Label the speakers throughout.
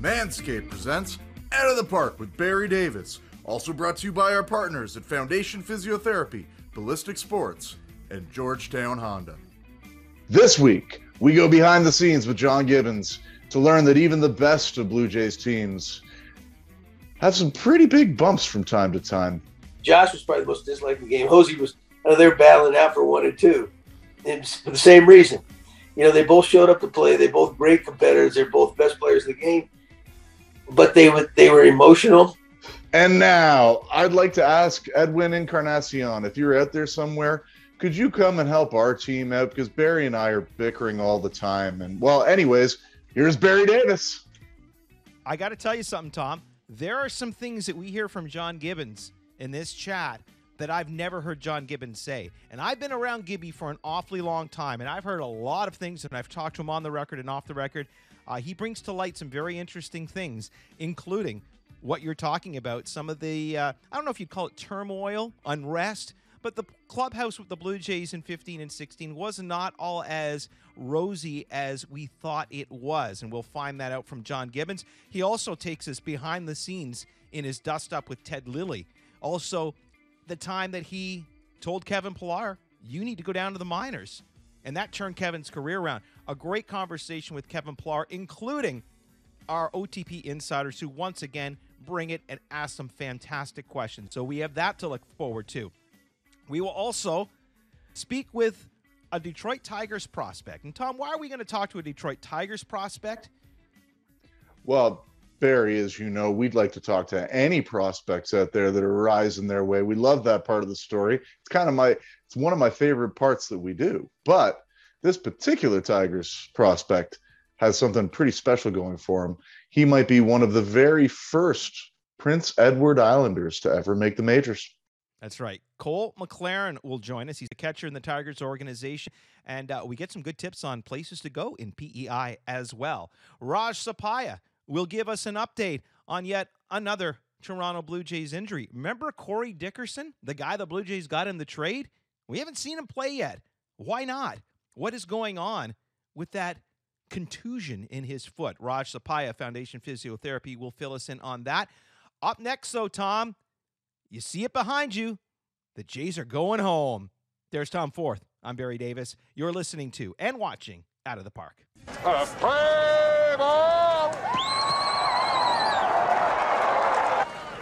Speaker 1: Manscaped presents Out of the Park with Barry Davis. Also brought to you by our partners at Foundation Physiotherapy, Ballistic Sports, and Georgetown Honda. This week, we go behind the scenes with John Gibbons to learn that even the best of Blue Jays teams have some pretty big bumps from time to time.
Speaker 2: Josh was probably the most disliked in the game. Jose was uh, they're battling out for one and two, and for the same reason. You know, they both showed up to play. They both great competitors. They're both best players in the game, but they were they were emotional.
Speaker 1: And now I'd like to ask Edwin Encarnacion if you're out there somewhere, could you come and help our team out because Barry and I are bickering all the time. And well, anyways, here's Barry Davis.
Speaker 3: I got to tell you something, Tom. There are some things that we hear from John Gibbons in this chat that I've never heard John Gibbons say. And I've been around Gibby for an awfully long time, and I've heard a lot of things, and I've talked to him on the record and off the record. Uh, he brings to light some very interesting things, including what you're talking about. Some of the, uh, I don't know if you'd call it turmoil, unrest, but the clubhouse with the Blue Jays in 15 and 16 was not all as rosy as we thought it was. And we'll find that out from John Gibbons. He also takes us behind the scenes in his dust up with Ted Lilly. Also, the time that he told Kevin Pillar, you need to go down to the minors. And that turned Kevin's career around. A great conversation with Kevin Pillar, including our OTP insiders who once again bring it and ask some fantastic questions. So we have that to look forward to. We will also speak with a Detroit Tigers prospect. And Tom, why are we going to talk to a Detroit Tigers prospect?
Speaker 1: Well, Barry, as you know, we'd like to talk to any prospects out there that are rising their way. We love that part of the story. It's kind of my, it's one of my favorite parts that we do. But this particular Tigers prospect has something pretty special going for him. He might be one of the very first Prince Edward Islanders to ever make the majors.
Speaker 3: That's right. Cole McLaren will join us. He's a catcher in the Tigers organization, and uh, we get some good tips on places to go in PEI as well. Raj Sapaya will give us an update on yet another Toronto Blue Jays injury. Remember Corey Dickerson, the guy the Blue Jays got in the trade? We haven't seen him play yet. Why not? What is going on with that contusion in his foot? Raj Sapaya, Foundation Physiotherapy, will fill us in on that. Up next, though, Tom, you see it behind you. The Jays are going home. There's Tom Forth. I'm Barry Davis. You're listening to and watching Out of the Park. Uh, play ball!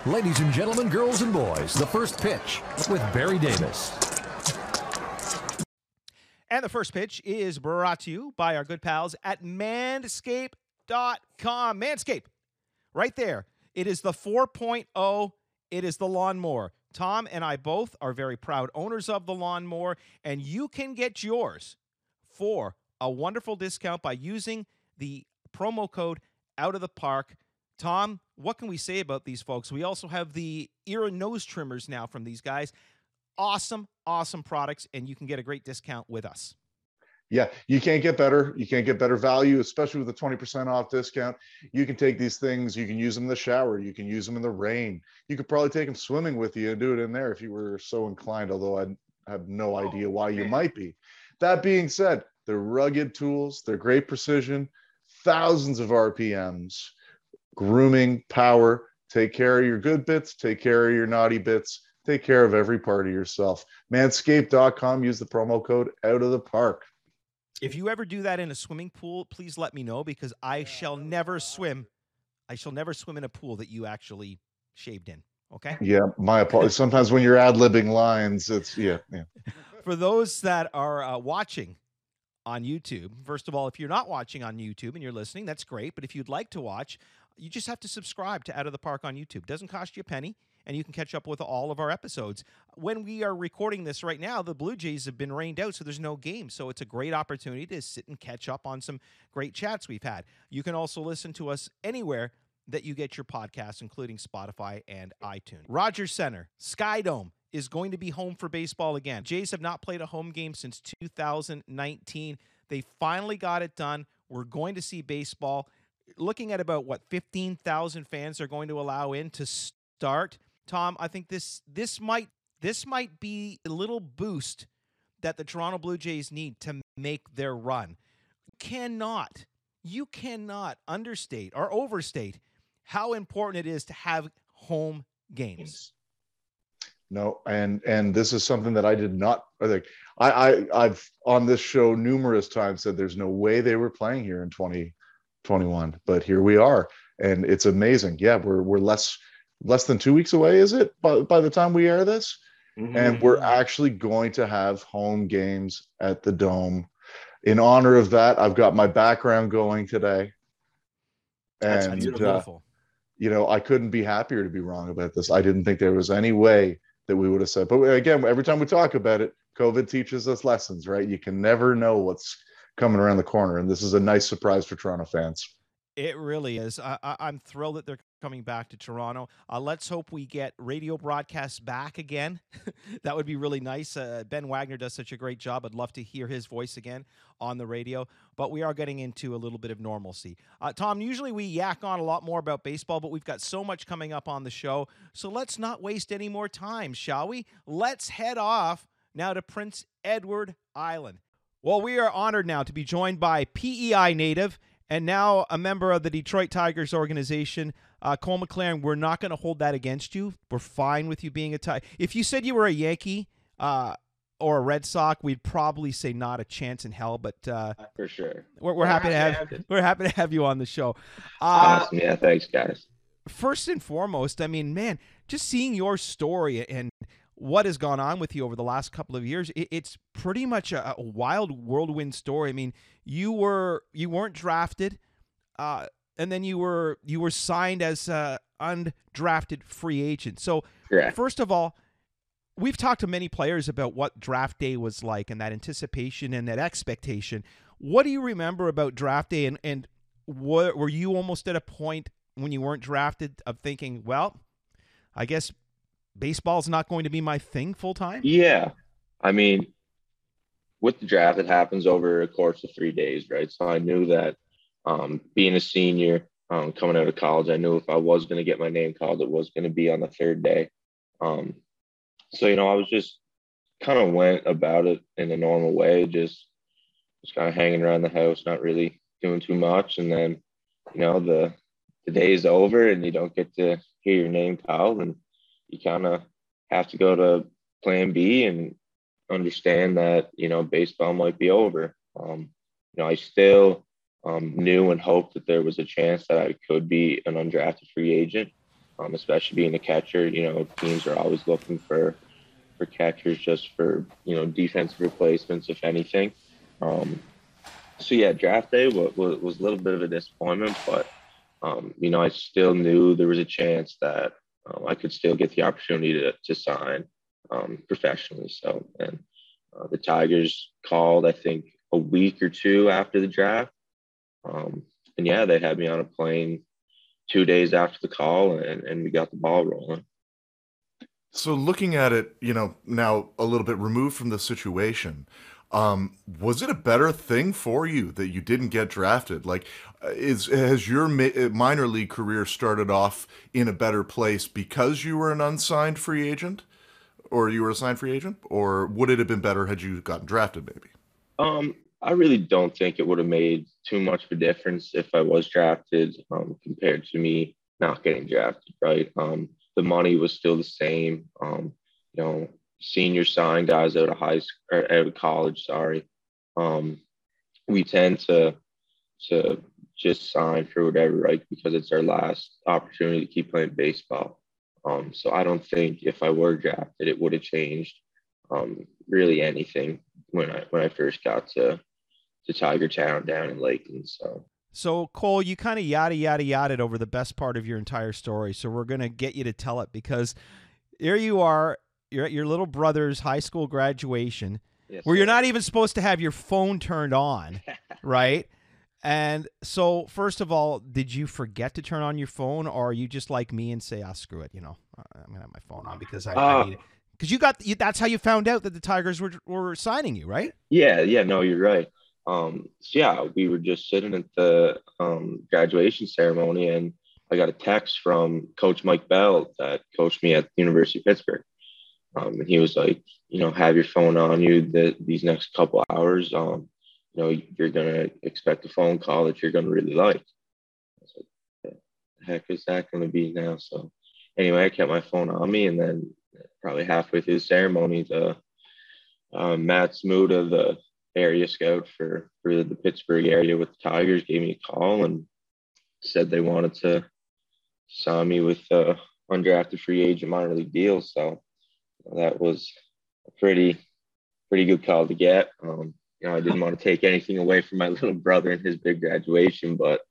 Speaker 4: Ladies and gentlemen, girls and boys, the first pitch with Barry Davis.
Speaker 3: And the first pitch is brought to you by our good pals at manscaped.com. Manscaped, right there. It is the 4.0, it is the lawnmower. Tom and I both are very proud owners of the lawnmower, and you can get yours for a wonderful discount by using the promo code out of the park Tom, what can we say about these folks? We also have the ear and nose trimmers now from these guys. Awesome, awesome products, and you can get a great discount with us.
Speaker 1: Yeah, you can't get better. You can't get better value, especially with a 20% off discount. You can take these things, you can use them in the shower, you can use them in the rain. You could probably take them swimming with you and do it in there if you were so inclined, although I have no oh, idea why you might be. That being said, they're rugged tools, they're great precision, thousands of RPMs grooming, power. Take care of your good bits, take care of your naughty bits, take care of every part of yourself. Manscaped.com, use the promo code out of the park.
Speaker 3: If you ever do that in a swimming pool, please let me know because I shall never swim. I shall never swim in a pool that you actually shaved in. Okay.
Speaker 1: Yeah, my apologies. Sometimes when you're ad libbing lines, it's yeah, yeah.
Speaker 3: For those that are uh, watching on YouTube, first of all, if you're not watching on YouTube and you're listening, that's great. But if you'd like to watch, you just have to subscribe to Out of the Park on YouTube. Doesn't cost you a penny, and you can catch up with all of our episodes. When we are recording this right now, the Blue Jays have been rained out, so there's no game. So it's a great opportunity to sit and catch up on some great chats we've had. You can also listen to us anywhere that you get your podcasts, including Spotify and iTunes. Rogers Center, Skydome is going to be home for baseball again. Jays have not played a home game since 2019. They finally got it done. We're going to see baseball looking at about what 15,000 fans are going to allow in to start. Tom, I think this this might this might be a little boost that the Toronto Blue Jays need to make their run. Cannot you cannot understate or overstate how important it is to have home games.
Speaker 1: No, and and this is something that I did not. I think I, I I've on this show numerous times said there's no way they were playing here in 2021, but here we are, and it's amazing. Yeah, we're we're less less than two weeks away, is it? By by the time we air this, mm-hmm. and we're actually going to have home games at the dome. In honor of that, I've got my background going today, and uh, you know I couldn't be happier to be wrong about this. I didn't think there was any way that we would have said. But again, every time we talk about it, COVID teaches us lessons, right? You can never know what's coming around the corner, and this is a nice surprise for Toronto fans.
Speaker 3: It really is. I, am thrilled that they're coming back to Toronto. Uh, let's hope we get radio broadcasts back again. that would be really nice. Uh, ben Wagner does such a great job. I'd love to hear his voice again on the radio. But we are getting into a little bit of normalcy. Uh, Tom, usually we yak on a lot more about baseball, but we've got so much coming up on the show. So let's not waste any more time, shall we? Let's head off now to Prince Edward Island. Well, we are honored now to be joined by PEI native and now a member of the Detroit Tigers organization. Uh, Cole McLaren, we're not going to hold that against you. We're fine with you being a tie. If you said you were a Yankee uh, or a Red Sox, we'd probably say not a chance in hell. But uh,
Speaker 5: for sure,
Speaker 3: we're, we're happy to have we're happy to have you on the show.
Speaker 5: Uh, awesome. Yeah, thanks, guys.
Speaker 3: First and foremost, I mean, man, just seeing your story and what has gone on with you over the last couple of years it, it's pretty much a, a, wild whirlwind story i mean you were you weren't drafted uh, and then you were you were signed as an undrafted free agent so first of all we've talked to many players about what draft day was like and that anticipation and that expectation what do you remember about draft day and and what, were you almost at a point when you weren't drafted of thinking well i guess baseball's not going to be my thing full time?
Speaker 5: Yeah. I mean, with the draft, it happens over a course of three days, right? So I knew that um, being a senior, um, coming out of college, I knew if I was going to get my name called, it was going to be on the third day. Um, so, you know, I was just kind of went about it in a normal way, just just kind of hanging around the house, not really doing too much. And then, you know, the the day is over and you don't get to hear your name called. And you kind of have to go to plan B and understand that, you know, baseball might be over. Um, you know, I still um, knew and hoped that there was a chance that I could be an undrafted free agent, um, especially being a catcher. You know, teams are always looking for for catchers just for you know defensive replacements, if anything. Um, so yeah, draft day was, was, a little bit of a disappointment, but um, you know I still knew there was a chance that um, I could still get the opportunity to, to sign um, professionally. So, and uh, the Tigers called, I think, a week or two after the draft. Um, and yeah, they had me on a plane two days after the call, and, and we got the ball rolling.
Speaker 6: So, looking at it, you know, now a little bit removed from the situation, um, was it a better thing for you that you didn't get drafted? Like, uh, is has your uh, minor league career started off in a better place because you were an unsigned free agent, or you were a signed free agent, or would it have been better had you gotten drafted? Maybe.
Speaker 5: Um, I really don't think it would have made too much of a difference if I was drafted um, compared to me not getting drafted. Right. Um, the money was still the same. Um, you know, senior sign guys out of high school or out of college, sorry, um, we tend to to just sign for whatever, right? Because it's our last opportunity to keep playing baseball. Um, so I don't think if I were drafted, it would have changed um, really anything when I when I first got to to Tiger Town down in Lakeland. So.
Speaker 3: So Cole, you kind of yada yada yada over the best part of your entire story. So we're gonna get you to tell it because here you are you're at your little brother's high school graduation yes, where you're not even supposed to have your phone turned on, right? And so, first of all, did you forget to turn on your phone, or are you just like me and say, "Ah, oh, screw it," you know, I'm gonna have my phone on because I, uh, I need it. Because you got you, that's how you found out that the Tigers were were signing you, right?
Speaker 5: Yeah, yeah, no, you're right. Um, so yeah, we were just sitting at the um, graduation ceremony, and I got a text from Coach Mike Bell that coached me at the University of Pittsburgh. Um, and he was like, you know, have your phone on you that these next couple hours. Um, you know, you're gonna expect a phone call that you're gonna really like. I was like, the heck is that gonna be now? So anyway, I kept my phone on me, and then probably halfway through the ceremony, the uh, Matt Smuda, the area scout for for the Pittsburgh area with the Tigers, gave me a call and said they wanted to sign me with a undrafted free agent minor league deal. So that was a pretty pretty good call to get. Um, you know, I didn't want to take anything away from my little brother and his big graduation, but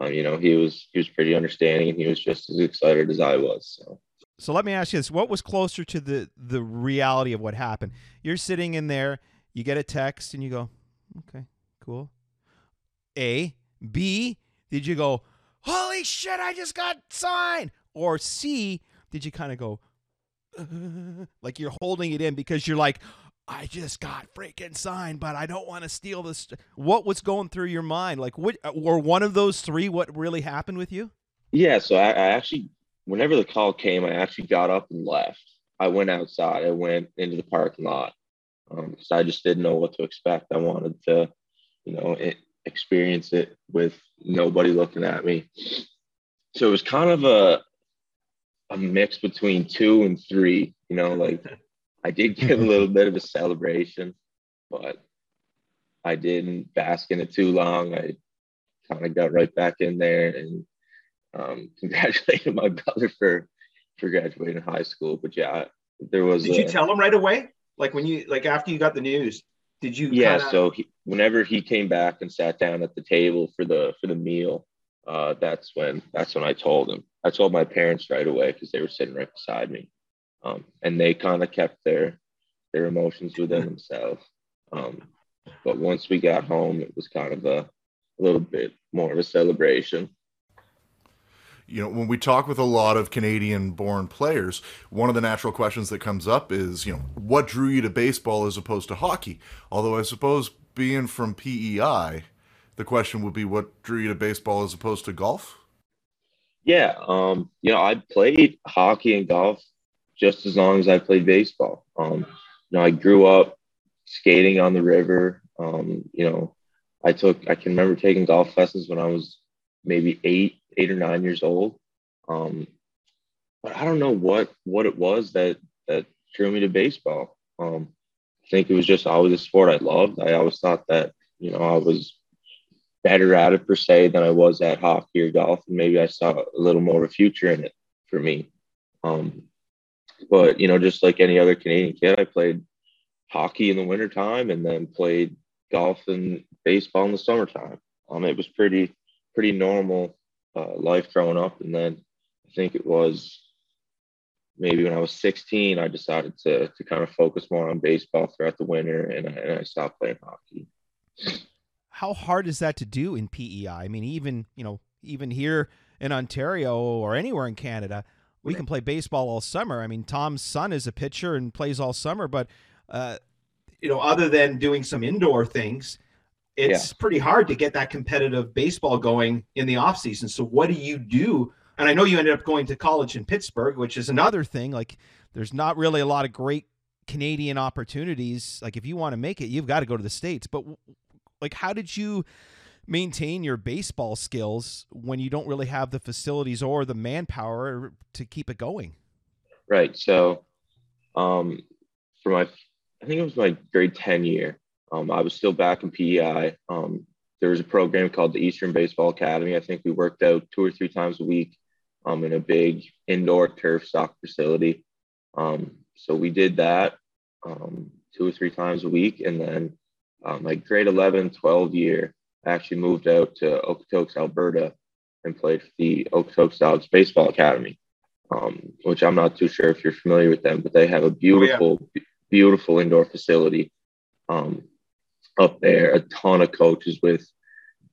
Speaker 5: um, you know, he was he was pretty understanding and he was just as excited as I was. So.
Speaker 3: So let me ask you this: What was closer to the the reality of what happened? You're sitting in there, you get a text, and you go, "Okay, cool." A, B, did you go, "Holy shit! I just got signed," or C, did you kind of go, like you're holding it in because you're like, I just got freaking signed, but I don't want to steal this. What was going through your mind? Like, what or one of those three? What really happened with you?
Speaker 5: Yeah, so I, I actually, whenever the call came, I actually got up and left. I went outside. I went into the parking lot because um, I just didn't know what to expect. I wanted to, you know, it, experience it with nobody looking at me. So it was kind of a a mix between two and three. You know, like I did give a little bit of a celebration, but I didn't bask in it too long. I kind of got right back in there and um, congratulated my brother for for graduating high school. But yeah, there was.
Speaker 7: Did a, you tell him right away? Like when you like after you got the news, did you?
Speaker 5: Yeah. Kinda... So he, whenever he came back and sat down at the table for the for the meal, uh, that's when that's when I told him. I told my parents right away because they were sitting right beside me um, and they kind of kept their their emotions within themselves. Um, but once we got home, it was kind of a, a little bit more of a celebration.
Speaker 6: You know, when we talk with a lot of Canadian born players, one of the natural questions that comes up is, you know, what drew you to baseball as opposed to hockey? Although I suppose being from PEI, the question would be what drew you to baseball as opposed to golf?
Speaker 5: Yeah, um, you know, I played hockey and golf just as long as I played baseball. Um, you know, I grew up skating on the river. Um, you know, I took I can remember taking golf lessons when I was maybe eight, eight or nine years old. Um, but I don't know what what it was that that drew me to baseball. Um, I think it was just always a sport I loved. I always thought that you know I was better at it per se than I was at hockey or golf, and maybe I saw a little more of a future in it for me. Um, but you know, just like any other Canadian kid, I played hockey in the wintertime and then played golf and baseball in the summertime. Um, it was pretty pretty normal uh, life growing up, and then I think it was maybe when I was 16, I decided to to kind of focus more on baseball throughout the winter, and I, and I stopped playing hockey.
Speaker 3: How hard is that to do in PEI? I mean, even you know, even here in Ontario or anywhere in Canada, we can play baseball all summer. I mean, Tom's son is a pitcher and plays all summer, but uh,
Speaker 7: you know, other than doing some indoor things, it's yeah. pretty hard to get that competitive baseball going in the off season. So what do you do? And I know you ended up going to college in Pittsburgh, which is another thing. Like, there's not really a lot of great Canadian opportunities. Like, if you want to make it, you've got to go to the states. But like, how did you? maintain your baseball skills when you don't really have the facilities or the manpower to keep it going.
Speaker 5: Right. So, um, for my, I think it was my grade 10 year, um, I was still back in PEI. Um, there was a program called the Eastern Baseball Academy. I think we worked out two or three times a week um, in a big indoor turf soccer facility. Um, so we did that um, two or three times a week. And then uh, my grade 11, 12 year, I actually moved out to Okotoks, Alberta, and played for the Okotoks Dogs Baseball Academy, um, which I'm not too sure if you're familiar with them, but they have a beautiful, oh, yeah. beautiful indoor facility um, up there. A ton of coaches with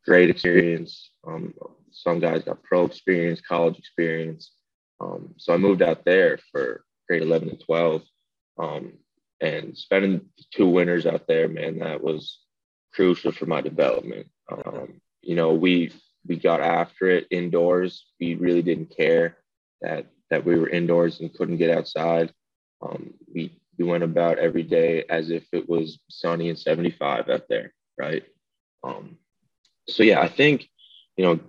Speaker 5: great experience. Um, some guys got pro experience, college experience. Um, so I moved out there for grade 11 and 12. Um, and spending two winters out there, man, that was crucial for my development. Um, you know, we we got after it indoors. We really didn't care that that we were indoors and couldn't get outside. Um, we we went about every day as if it was sunny and 75 out there, right? Um, so yeah, I think you know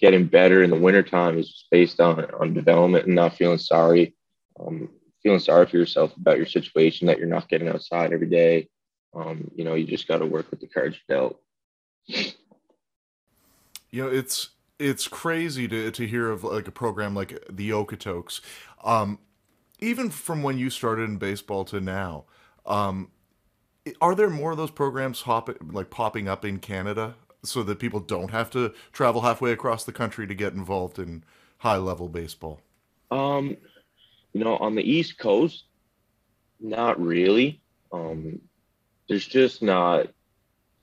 Speaker 5: getting better in the wintertime is based on on development and not feeling sorry, um, feeling sorry for yourself about your situation that you're not getting outside every day. Um, you know, you just got to work with the cards dealt.
Speaker 6: You know, it's it's crazy to to hear of like a program like the Okotoks. Um, even from when you started in baseball to now, um, are there more of those programs hop, like popping up in Canada so that people don't have to travel halfway across the country to get involved in high level baseball?
Speaker 5: Um, you know, on the East Coast, not really. Um, there's just not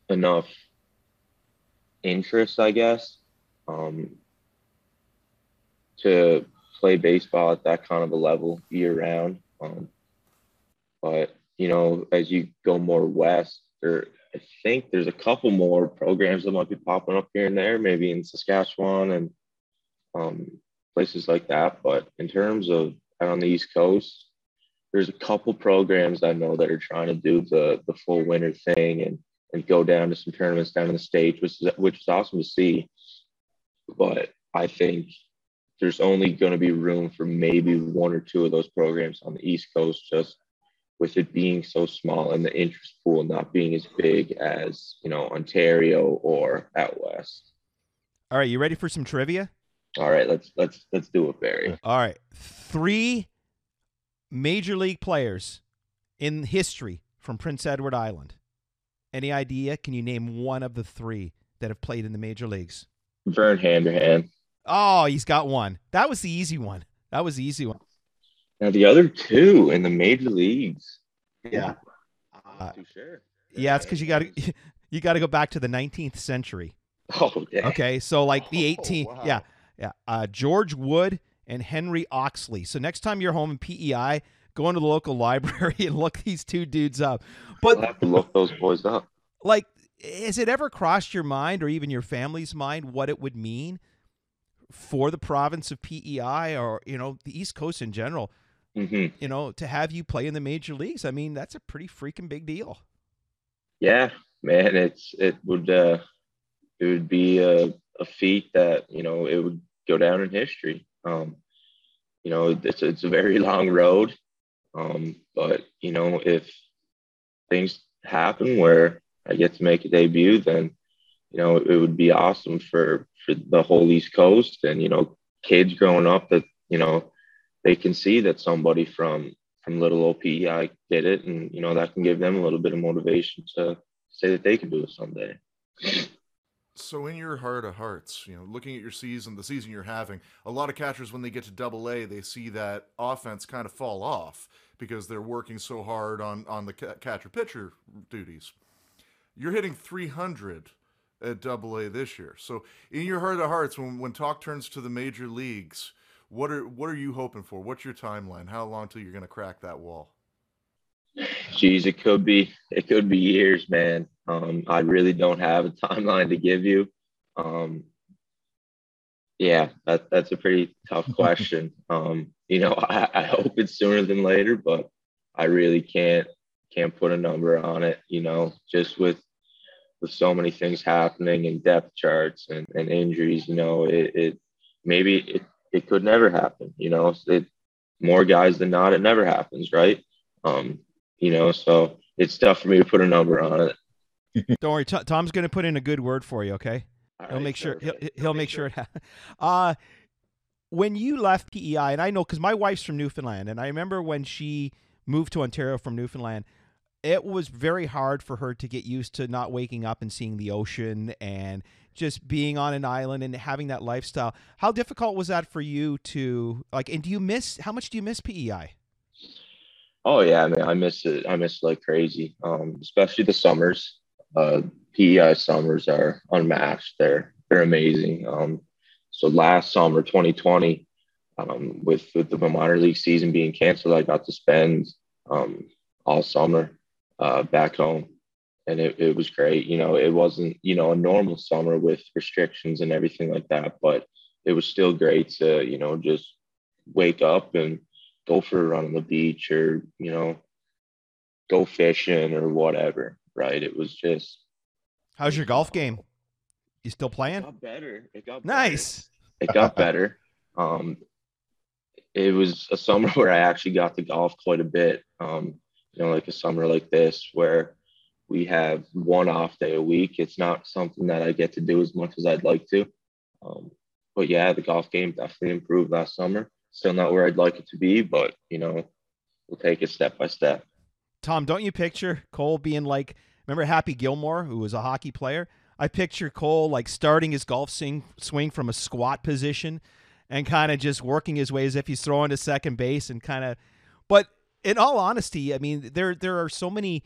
Speaker 5: enough interest, I guess, um, to play baseball at that kind of a level year round. Um, but you know, as you go more west, there I think there's a couple more programs that might be popping up here and there, maybe in Saskatchewan and um, places like that. But in terms of out on the East Coast, there's a couple programs I know that are trying to do the the full winter thing and and go down to some tournaments down in the states, which is which is awesome to see. But I think there's only going to be room for maybe one or two of those programs on the East Coast, just with it being so small and the interest pool not being as big as you know Ontario or out west.
Speaker 3: All right, you ready for some trivia?
Speaker 5: All right, let's let's let's do it, Barry.
Speaker 3: All right, three major league players in history from Prince Edward Island. Any idea? Can you name one of the three that have played in the major leagues?
Speaker 5: Vern Handrahan.
Speaker 3: Oh, he's got one. That was the easy one. That was the easy one.
Speaker 5: Now the other two in the major leagues.
Speaker 7: Yeah.
Speaker 3: Uh, sure. Yeah, it's because you got to you got to go back to the 19th century.
Speaker 5: Oh, yeah.
Speaker 3: Okay, so like the 18th.
Speaker 1: Oh, wow.
Speaker 3: Yeah, yeah. Uh, George Wood and Henry Oxley. So next time you're home in PEI, go into the local library and look these two dudes up.
Speaker 5: I'll
Speaker 3: But
Speaker 5: have to look those boys up.
Speaker 3: like, has it ever crossed your mind or even your family's mind what it would mean for the province of PEI or you know the East Coast in general?
Speaker 5: hmm
Speaker 3: You know, to have you play in the major leagues. I mean, that's a pretty freaking big deal.
Speaker 5: Yeah, man, it's it would uh it would be a, a feat that you know it would go down in history. Um, you know, it's it's a very long road, um, but you know if things happen where I get to make a debut, then you know it would be awesome for for the whole East Coast and you know kids growing up that you know they can see that somebody from from little OPEI did it, and you know that can give them a little bit of motivation to say that they can do it someday.
Speaker 6: So, in your heart of hearts, you know, looking at your season, the season you're having, a lot of catchers, when they get to double A, they see that offense kind of fall off because they're working so hard on, on the ca- catcher pitcher duties. You're hitting 300 at double A this year. So, in your heart of hearts, when, when talk turns to the major leagues, what are what are you hoping for? What's your timeline? How long till you're going to crack that wall?
Speaker 5: Geez, it could be it could be years, man. Um, I really don't have a timeline to give you. Um, yeah, that that's a pretty tough question. um, you know, I, I hope it's sooner than later, but I really can't can't put a number on it. You know, just with with so many things happening and depth charts and, and injuries, you know, it, it maybe it, it could never happen. You know, it more guys than not, it never happens, right? Um, you know, so it's tough for me to put a number on it.
Speaker 3: Don't worry, T- Tom's going to put in a good word for you. Okay,
Speaker 5: All
Speaker 3: he'll
Speaker 5: right,
Speaker 3: make sure he'll, he'll make sure it. happens. uh, when you left PEI, and I know because my wife's from Newfoundland, and I remember when she moved to Ontario from Newfoundland, it was very hard for her to get used to not waking up and seeing the ocean and just being on an island and having that lifestyle. How difficult was that for you to like? And do you miss? How much do you miss PEI?
Speaker 5: Oh yeah, I mean, I miss it. I miss it like crazy. Um, especially the summers. Uh, PEI summers are unmatched. They're they're amazing. Um, so last summer, 2020, um, with with the minor league season being canceled, I got to spend um, all summer uh, back home, and it, it was great. You know, it wasn't you know a normal summer with restrictions and everything like that, but it was still great to you know just wake up and go for a run on the beach or you know go fishing or whatever right it was just
Speaker 3: How's your golf game? You still
Speaker 5: It
Speaker 3: playing?
Speaker 5: got better. It got
Speaker 3: Nice.
Speaker 5: Better. It got better. Um, it was a summer where I actually got to golf quite a bit. Um, you know, like a summer like this where we have one off day a week. It's not something that I get to do as much as I'd like to. Um, but yeah, the golf game definitely improved last summer. Still not where I'd like it to be, but you know, we'll take it step by step.
Speaker 3: Tom, don't you picture Cole being like, remember Happy Gilmore, who was a hockey player? I picture Cole like starting his golf swing, swing from a squat position and kind of just working his way as if he's throwing to second base and kind of. In all honesty, I mean, there there are so many,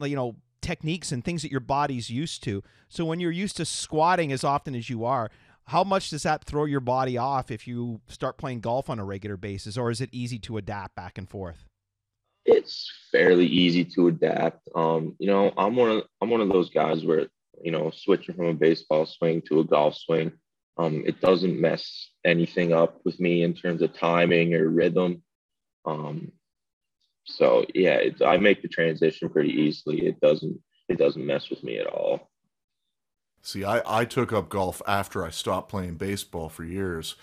Speaker 3: you know, techniques and things that your body's used to. So when you're used to squatting as often as you are, how much does that throw your body off if you start playing golf on a regular basis, or is it easy to adapt back and forth?
Speaker 5: it's fairly easy to adapt. Um, you know, I'm one of I'm one of those guys where you know switching from a baseball swing to a golf swing, um, it doesn't mess anything up with me in terms of timing or rhythm. Um, so yeah, it's, I make the transition pretty easily. It doesn't it doesn't mess with me at all.
Speaker 1: See, I, I took up golf after I stopped playing baseball for years.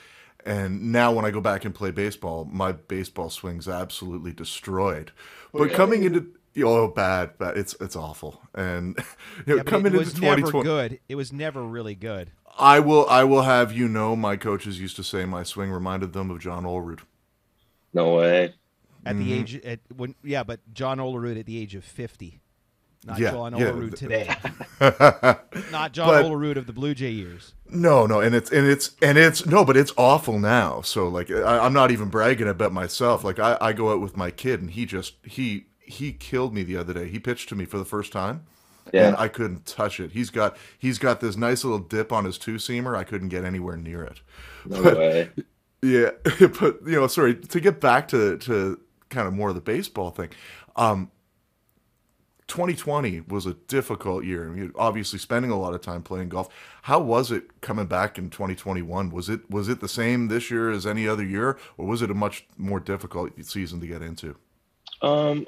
Speaker 1: And now when I go back and play baseball, my baseball swing's absolutely destroyed. Oh, but coming into oh bad, bad it's it's awful. And you know,
Speaker 3: Yeah,
Speaker 1: coming
Speaker 3: it
Speaker 1: into
Speaker 3: was never
Speaker 1: 2020
Speaker 3: good. It was never really good.
Speaker 1: I will I will have you know my coaches used to say my swing reminded them of John Olerud.
Speaker 5: No way.
Speaker 3: At the
Speaker 1: Mhm.
Speaker 3: age, at when, yeah, but John Olerud at the age of fifty, not
Speaker 1: Yeah,
Speaker 3: John
Speaker 1: yeah,
Speaker 3: Olerud
Speaker 1: th-
Speaker 3: today, not John
Speaker 1: But-
Speaker 3: Olerud of the Blue Jay years.
Speaker 1: No, no, and it's and it's and it's no, but it's awful now. So like, I, I'm not even bragging about myself. Like, I, I go out with my kid, and he just he he killed me the other day. He pitched to me for the first time, and
Speaker 5: Yeah.
Speaker 1: I couldn't touch it. He's got he's got this nice little dip on his two seamer. I couldn't get anywhere near it.
Speaker 5: No
Speaker 1: But-
Speaker 5: way.
Speaker 1: Yeah, but you know, sorry to get back to to kind of more of the baseball thing. Um, 2020 was a difficult year. I mean, obviously, spending a lot of time playing golf. How was it coming back in 2021? Was it was it the same this year as any other year, or was it a much more difficult season to get into?
Speaker 5: Um,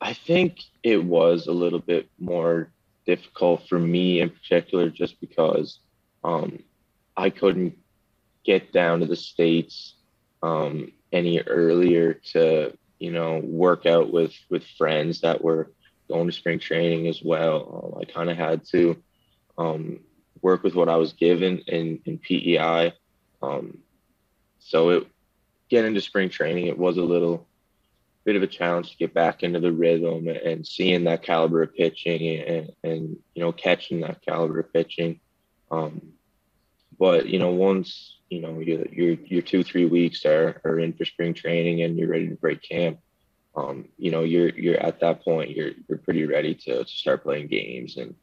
Speaker 5: I think it was a little bit more difficult for me in particular, just because um, I couldn't get down to the states um, any earlier to, you know, work out with with friends that were going to spring training as well. Um, I kind of had to um, work with what I was given in in PEI. Um, so it getting into spring training, it was a little bit of a challenge to get back into the rhythm and seeing that caliber of pitching and, and you know catching that caliber of pitching. Um, but you know once you know your your your two three weeks are, are in for spring training and you're ready to break camp, um, you know you're you're at that point you're you're pretty ready to, to start playing games and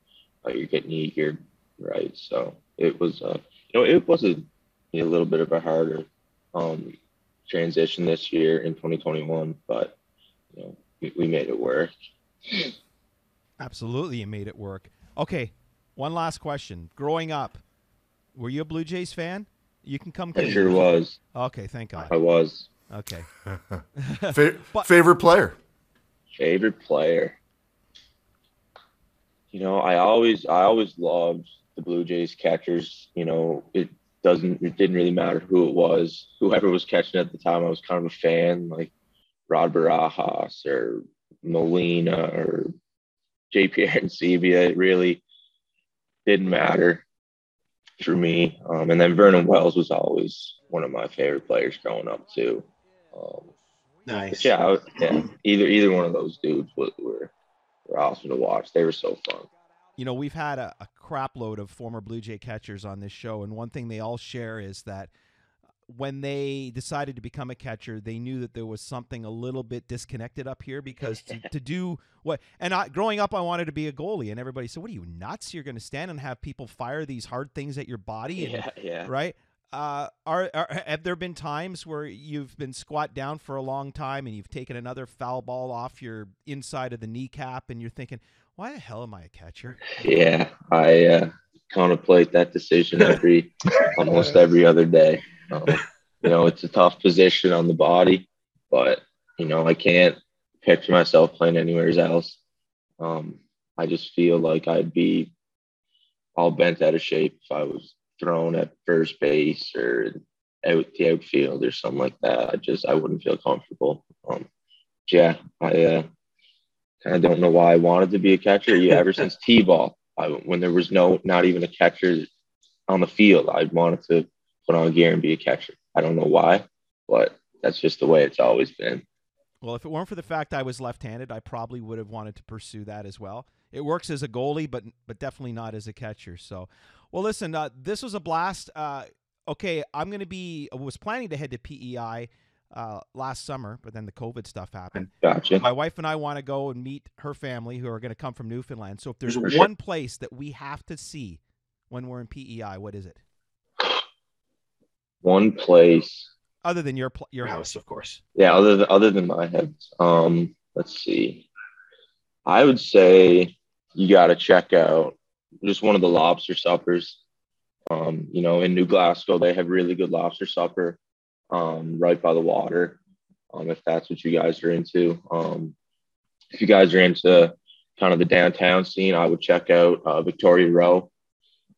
Speaker 5: uh, you're getting eager, right? So it was uh, you know it was a, a little bit of a harder um, transition this year in 2021, but you know, we, we made it work.
Speaker 3: Absolutely, you made it work. Okay, one last question. Growing up, were you a Blue Jays fan? You can come
Speaker 5: I
Speaker 3: clean.
Speaker 5: sure was.
Speaker 3: Okay, thank God.
Speaker 5: I was
Speaker 3: Okay.
Speaker 1: Fa-
Speaker 3: But-
Speaker 1: favorite player?
Speaker 5: favorite player. You know, I always I always loved the Blue Jays catchers. You know, it doesn't it didn't really matter who it was. Whoever was catching at the time, I was kind of a fan, like Rod Barajas or Molina or JP Arencibia. It really didn't matter for me. Um, and then Vernon Wells was always one of my favorite players growing up too. Um,
Speaker 8: Nice.
Speaker 5: yeah, yeah. Either either one of those dudes were were, were awesome to watch. They were so fun.
Speaker 3: you know, we've had a, a crap load of former Blue Jay catchers on this show, and one thing they all share is that when they decided to become a catcher, they knew that there was something a little bit disconnected up here because to, to do what and I, growing up, I wanted to be a goalie, and everybody said, "What are you nuts? You're going to stand and have people fire these hard things at your body?" And,
Speaker 5: Yeah, yeah.
Speaker 3: right? Uh, are, are have there been times where you've been squat down for a long time and you've taken another foul ball off your inside of the kneecap and you're thinking, why the hell am I a catcher?
Speaker 5: Yeah, I uh, contemplate that decision every almost every other day. Um, you know, it's a tough position on the body, but you know, I can't picture myself playing anywhere else. Um, I just feel like I'd be all bent out of shape if I was thrown at first base or out the outfield or something like that. I just I wouldn't feel comfortable. Um, yeah, I uh, kind of don't know why I wanted to be a catcher. Yeah, ever since t-ball, I, when there was no not even a catcher on the field, I wanted to put on gear and be a catcher. I don't know why, but that's just the way it's always been.
Speaker 3: Well, if it weren't for the fact I was left-handed, I probably would have wanted to pursue that as well. It works as a goalie, but but definitely not as a catcher. So, well, listen, uh, this was a blast. Uh, okay, I'm going to be was planning to head to PEI uh, last summer, but then the COVID stuff happened.
Speaker 5: Gotcha.
Speaker 3: My wife and I want to go and meet her family who are going to come from Newfoundland. So if there's one place that we have to see when we're in PEI, what is it?
Speaker 5: One place.
Speaker 3: Other than your pl- your
Speaker 7: Your
Speaker 3: house.
Speaker 7: house, of course.
Speaker 5: yeah other than other than my heads um let's see. I would say you got to check out just one of the lobster suppers. Um you know in new glasgow they have really good lobster supper um right by the water um if that's what you guys are into. Um if you guys are into kind of the downtown scene i would check out uh, victoria row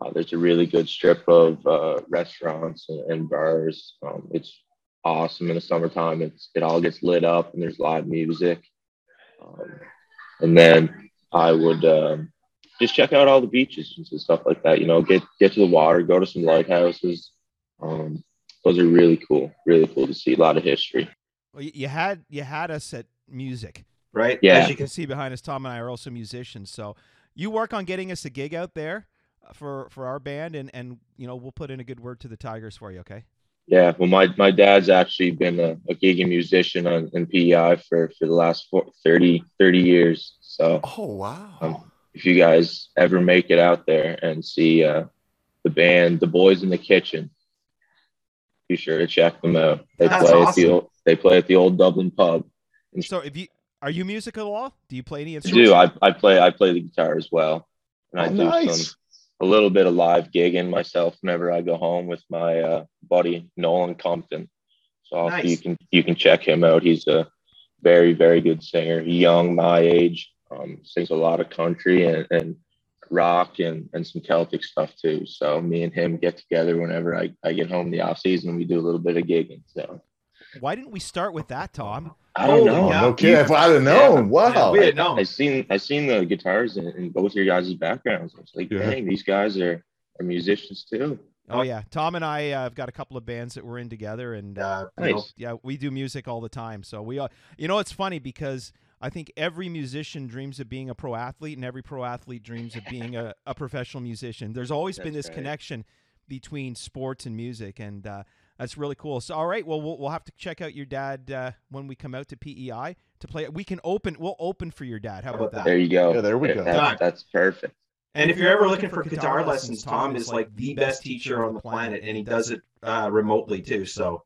Speaker 5: uh, there's a really good strip of uh, restaurants and, and bars um, it's awesome in the summertime. It's it all gets lit up and there's live music. Um, and then I would um, just check out all the beaches and stuff like that. You know, get get to the water, go to some lighthouses. Um, those are really cool, really cool to see. A lot of history.
Speaker 3: Well, you, you had you had us at music.
Speaker 7: Right?
Speaker 5: Yeah.
Speaker 3: As you can see behind us, Tom and I are also musicians. So you work on getting us a gig out there for for our band, and and you know we'll put in a good word to the Tigers for you. Okay.
Speaker 5: Yeah, well, my, my dad's actually been a, a gigging musician on, in PEI for, for the last four, 30, 30 years. So
Speaker 6: Oh wow.
Speaker 5: Um, if you guys ever make it out there and see uh, the band, the boys in the kitchen, be sure to check them out. They
Speaker 7: That's
Speaker 5: play at the old, they play at the old Dublin pub.
Speaker 3: And So if you are you musical at all? Do you play any
Speaker 5: I
Speaker 3: instruments?
Speaker 5: do. I, I play I play the guitar as well, and I
Speaker 1: Oh,
Speaker 5: do
Speaker 1: nice.
Speaker 5: some a little bit of live gigging myself whenever I go home with my uh, buddy Nolan Compton. So
Speaker 7: Nice.
Speaker 5: you can you can check him out. He's a very very good singer, young, my age. Um, sings a lot of country and, and rock and, and some Celtic stuff too. So me and him get together whenever I, I get home the off season. We do a little bit of gigging. So
Speaker 3: Why didn't we start with that, Tom?
Speaker 5: I don't
Speaker 7: Oh,
Speaker 5: know.
Speaker 7: Yeah.
Speaker 1: no kidding. If I'd have known, wow.
Speaker 7: We didn't.
Speaker 5: I seen I seen the guitars in, in both your guys' backgrounds. I was like,
Speaker 1: Yeah.
Speaker 5: dang, these guys are, are musicians too.
Speaker 3: Oh yeah, Tom and I uh, have got a couple of bands that we're in together, and uh,
Speaker 7: Uh, you know,
Speaker 5: Nice.
Speaker 3: yeah, we do music all the time. So we, uh, you know, it's funny because I think every musician dreams of being a pro athlete, and every pro athlete dreams of being a, a professional musician. There's always been this
Speaker 5: right.
Speaker 3: connection between sports and music, and uh, that's really cool. So, all right, well, we'll, we'll have to check out your dad uh, when we come out to PEI to play. We can open. We'll open for your dad. How about that?
Speaker 5: There you go.
Speaker 1: Yeah, there we go.
Speaker 5: That- that's perfect.
Speaker 7: And if you're ever looking for guitar lessons, Tom is like the best teacher on the planet, and he does it uh, remotely too. So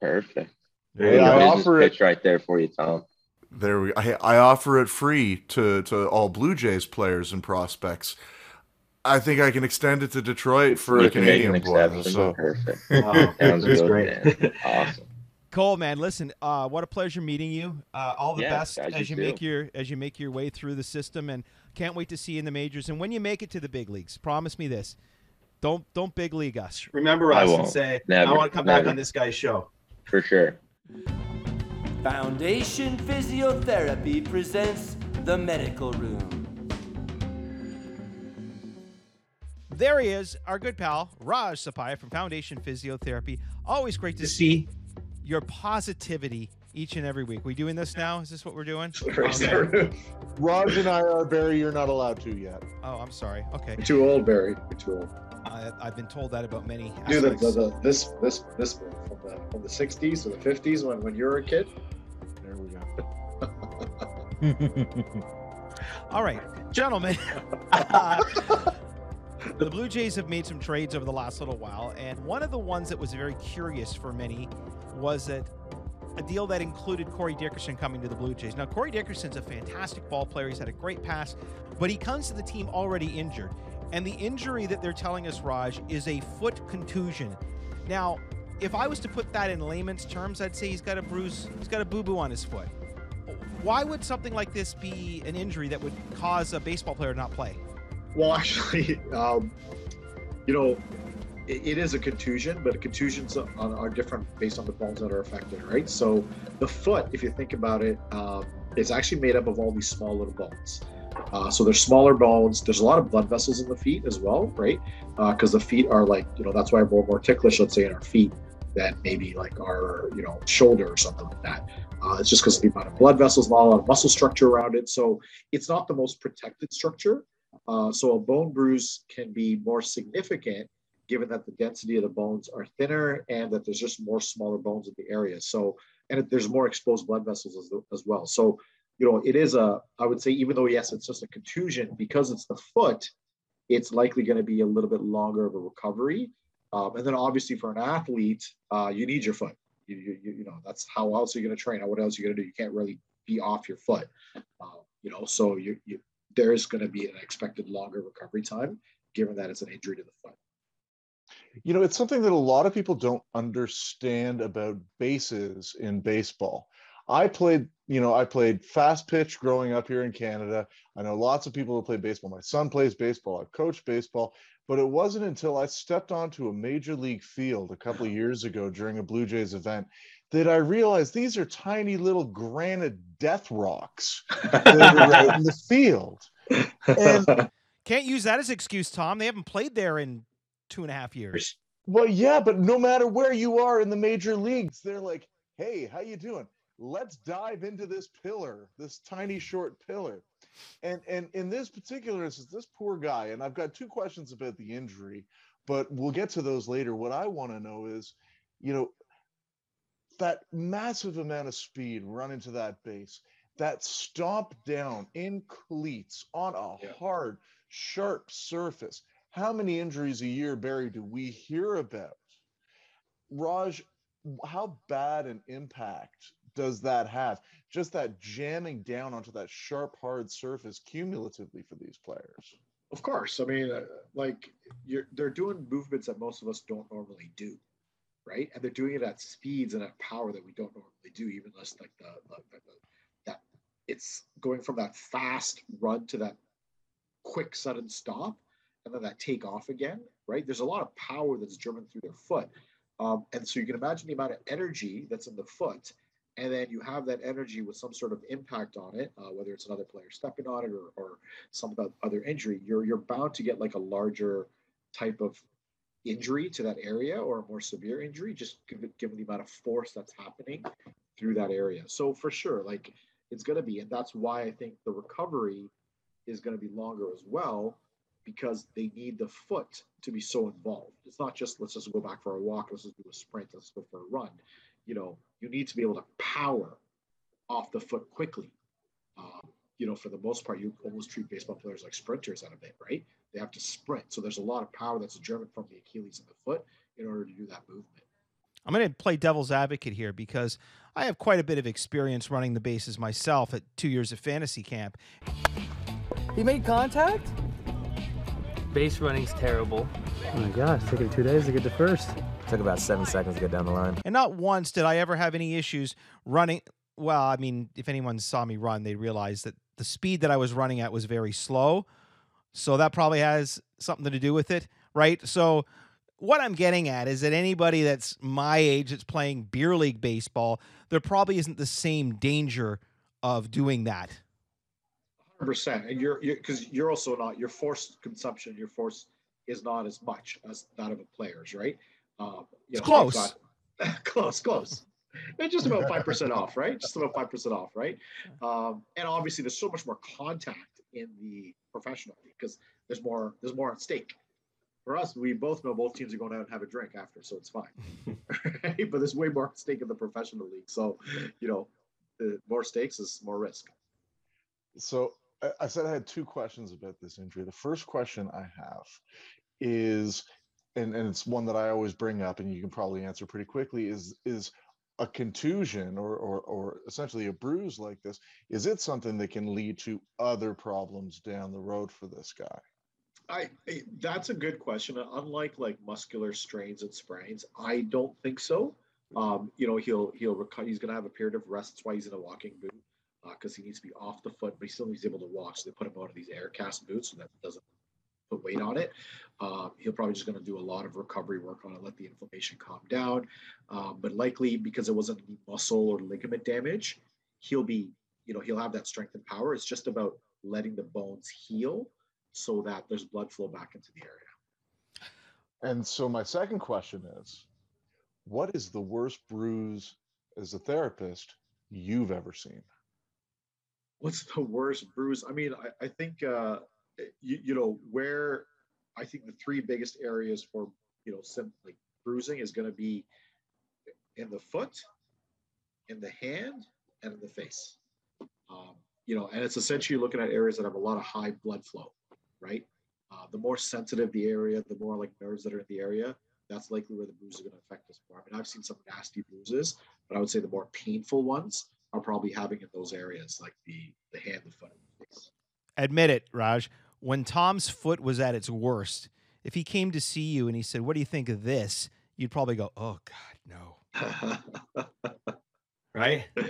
Speaker 5: Perfect.
Speaker 7: there
Speaker 1: Yeah,
Speaker 7: you
Speaker 1: I offer
Speaker 5: Business
Speaker 1: it-
Speaker 5: right there for you, Tom.
Speaker 6: There we. I, I offer it free to to all Blue Jays players and prospects. I think I can extend it to Detroit for
Speaker 5: You
Speaker 6: a
Speaker 5: can
Speaker 6: Canadian boy.
Speaker 5: exception.
Speaker 6: So
Speaker 5: Perfect.
Speaker 7: Wow,
Speaker 5: Sounds
Speaker 7: that's
Speaker 5: good,
Speaker 7: great.
Speaker 5: man. Awesome.
Speaker 3: Cole, man, listen. Uh, what a pleasure meeting you. Uh, all the
Speaker 5: Yeah,
Speaker 3: best
Speaker 5: guys,
Speaker 3: as you
Speaker 5: you
Speaker 3: make your as you make your way through the system, and can't wait to see you in the majors. And when you make it to the big leagues, promise me this: don't don't big league us.
Speaker 7: Remember
Speaker 5: I
Speaker 7: us and say,
Speaker 5: Never,
Speaker 7: "I want to come back on this guy's show."
Speaker 5: For sure.
Speaker 9: Foundation Physiotherapy presents The Medical Room.
Speaker 3: There he is, our good pal Raj Sapaya from Foundation Physiotherapy. Always great to
Speaker 7: To
Speaker 3: see
Speaker 7: see,
Speaker 3: your positivity each and every week. We doing this now? Is this what we're doing?
Speaker 1: Raj and I are Barry. You're not allowed to yet.
Speaker 3: Oh, I'm sorry. Okay,
Speaker 10: You're too old, Barry. You're too old.
Speaker 3: I, I've been told that about many.
Speaker 10: Do the, the, the this this this one from the from the '60s or the '50s when when you were a kid.
Speaker 1: There we go.
Speaker 3: All right, gentlemen. Uh, the Blue Jays have made some trades over the last little while, and one of the ones that was very curious for many was that a deal that included Corey Dickerson coming to the Blue Jays. Now, Corey Dickerson's a fantastic ball player. He's had a great pass, but he comes to the team already injured. And the injury that they're telling us, Raj, is a foot contusion. Now, if I was to put that in layman's terms, I'd say he's got a bruise, he's got a boo boo on his foot. Why would something like this be an injury that would cause a baseball player to not play?
Speaker 10: Well, actually, um, you know, it, it is a contusion, but contusions are, are, different based on the bones that are affected, right? So the foot, if you think about it, um, is actually made up of all these small little bones. Uh, so there's smaller bones. There's a lot of blood vessels in the feet as well, right? Because uh, the feet are like, you know, that's why we're more ticklish, let's say, in our feet than maybe like our, you know, shoulder or something like that. Uh, it's just because the amount of blood vessels, not a lot of muscle structure around it. So it's not the most protected structure. Uh, so a bone bruise can be more significant given that the density of the bones are thinner and that there's just more smaller bones in the area. So, and there's more exposed blood vessels as, as well. So, you know, it is a, I would say, even though, yes, it's just a contusion, because it's the foot, it's likely going to be a little bit longer of a recovery. Um, and then obviously for an athlete, uh, you need your foot. You, you, you know, that's how else are you going to train? What else are you going to do? You can't really be off your foot. Uh, you know, so you, you there's going to be an expected longer recovery time given that it's an injury to the foot.
Speaker 1: You know, it's something that a lot of people don't understand about bases in baseball. I played, you know, I played fast pitch growing up here in Canada. I know lots of people who play baseball. My son plays baseball. I've coached baseball, but it wasn't until I stepped onto a major league field a couple of years ago during a Blue Jays event that I realized these are tiny little granite death rocks that are out in the field.
Speaker 3: And can't use that as excuse, Tom. They haven't played there in two and a half years.
Speaker 1: Well, yeah, but no matter where you are in the major leagues, they're like, "Hey, how you doing? Let's dive into this pillar, this tiny short pillar." And and in this particular instance, this poor guy, and I've got two questions about the injury, but we'll get to those later. What I want to know is, you know, that massive amount of speed run into that base, that stomp down in cleats on a yeah. hard, sharp surface how many injuries a year, Barry, do we hear about? Raj, how bad an impact does that have? Just that jamming down onto that sharp, hard surface cumulatively for these players.
Speaker 10: Of course. I mean, uh, like they're doing movements that most of us don't normally do, right? And they're doing it at speeds and at power that we don't normally do, even less like the, the, the, that it's going from that fast run to that quick sudden stop and then that take off again, right? There's a lot of power that's driven through their foot. Um, and so you can imagine the amount of energy that's in the foot. And then you have that energy with some sort of impact on it, uh, whether it's another player stepping on it or, or some other injury, you're, you're bound to get like a larger type of injury to that area or a more severe injury, just given, given the amount of force that's happening through that area. So for sure, like it's going to be, and that's why I think the recovery is going to be longer as well because they need the foot to be so involved. It's not just let's just go back for a walk, let's just do a sprint, let's go for a run. You know, you need to be able to power off the foot quickly. Um, you know, for the most part, you almost treat baseball players like sprinters out of it, right? They have to sprint. So there's a lot of power that's driven from the Achilles and the foot in order to do that movement.
Speaker 3: I'm going to play devil's advocate here because I have quite a bit of experience running the bases myself at two years of fantasy camp.
Speaker 9: He made contact?
Speaker 11: Base running's terrible.
Speaker 12: Oh my gosh, taking two days to get to first.
Speaker 13: Took about seven seconds to get down the line.
Speaker 3: And not once did I ever have any issues running. Well, I mean, if anyone saw me run, they realize that the speed that I was running at was very slow. So that probably has something to do with it, right? So what I'm getting at is that anybody that's my age that's playing beer league baseball, there probably isn't the same danger of doing that
Speaker 10: 100%. and you're because you're, you're, also not your force consumption, your force is not as much as that of a player's, right?
Speaker 3: Um, you know, close,
Speaker 10: got, close, close. And just about five percent off, right? Just about five percent off, right? Um, and obviously, there's so much more contact in the professional league because there's more there's more at stake. For us, we both know both teams are going out and have a drink after, so it's fine. right? But there's way more at stake in the professional league, so you know, the more stakes is more risk.
Speaker 1: So I said I had two questions about this injury. The first question I have is, and, and it's one that I always bring up, and you can probably answer pretty quickly, is is a contusion or, or or essentially a bruise like this, is it something that can lead to other problems down the road for this guy?
Speaker 10: I that's a good question. Unlike like muscular strains and sprains, I don't think so. Um, you know, he'll he'll he's going to have a period of rest. That's why he's in a walking boot because uh, he needs to be off the foot, but he still needs to be able to walk. So they put him out of these air cast boots so that doesn't put weight on it. Um, he'll probably just going to do a lot of recovery work on it, let the inflammation calm down. Um, but likely because it wasn't any muscle or ligament damage, he'll be, you know, he'll have that strength and power. It's just about letting the bones heal so that there's blood flow back into the area.
Speaker 1: And so my second question is, what is the worst bruise as a therapist you've ever seen?
Speaker 10: What's the worst bruise? I mean, I, I think uh, you, you know where I think the three biggest areas for you know simply bruising is going to be in the foot, in the hand, and in the face. Um, you know, and it's essentially looking at areas that have a lot of high blood flow, right? Uh, the more sensitive the area, the more like nerves that are in the area, that's likely where the bruise is going to affect us more. I mean, I've seen some nasty bruises, but I would say the more painful ones are probably having in those areas, like the the hand, the foot, and the face.
Speaker 3: Admit it, Raj. When Tom's foot was at its worst, if he came to see you and he said, "What do you think of this?" You'd probably go, "Oh God,
Speaker 10: no."
Speaker 3: right?
Speaker 10: Uh,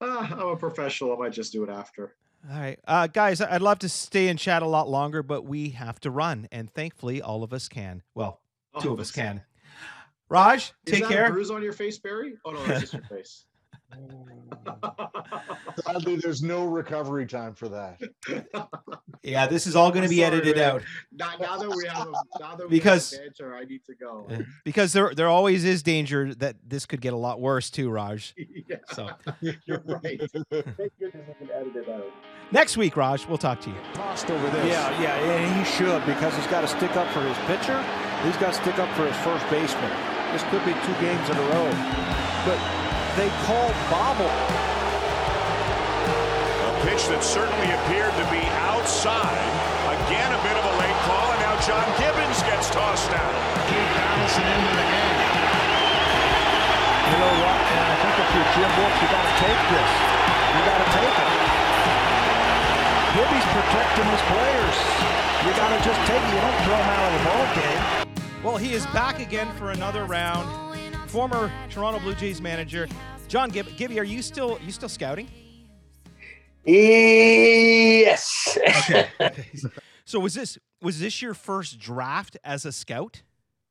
Speaker 10: I'm a professional. I might just do it after.
Speaker 3: All right. Uh, guys, I'd love to stay and chat a lot longer, but we have to run. And thankfully, all of us can. Well,
Speaker 10: All
Speaker 3: two
Speaker 10: of
Speaker 3: of us
Speaker 10: us
Speaker 3: can. Raj,
Speaker 10: Is
Speaker 3: take
Speaker 10: that
Speaker 3: care.
Speaker 10: A bruise on your face, Barry? Oh no, that's just your face.
Speaker 1: Sadly, there's no recovery time for that.
Speaker 3: Yeah, this is all going to be
Speaker 10: Sorry,
Speaker 3: edited
Speaker 10: man.
Speaker 3: out
Speaker 10: Now, now that we have a, now that we
Speaker 3: Because-
Speaker 10: have banter, I need to go.
Speaker 3: because there there always is danger that this could get a lot worse too, Raj.
Speaker 10: yeah,
Speaker 3: So
Speaker 10: you're right. Thank goodness I can edit it out.
Speaker 3: next week, Raj, we'll talk to you.
Speaker 14: Tossed over this. Yeah, yeah, and he should because he's got to stick up for his pitcher. He's got to stick up for his first baseman. This could be two games in a row. But they called bobble.
Speaker 15: A pitch that certainly appeared to be outside. Again, a bit of a late call, and now John Gibbons gets tossed out. Keep bouncing into the game.
Speaker 14: You know what? And I think if you're Jim Wilkes, you got to take this. You got to take it. Gibby's protecting his players. You got to just take it. You don't throw them out of the ball game.
Speaker 3: Well, he is back again for another round. Former Toronto Blue Jays manager John Gib- Gibby, are you still you still scouting?
Speaker 2: Yes.
Speaker 3: So was this was this your first draft as a scout?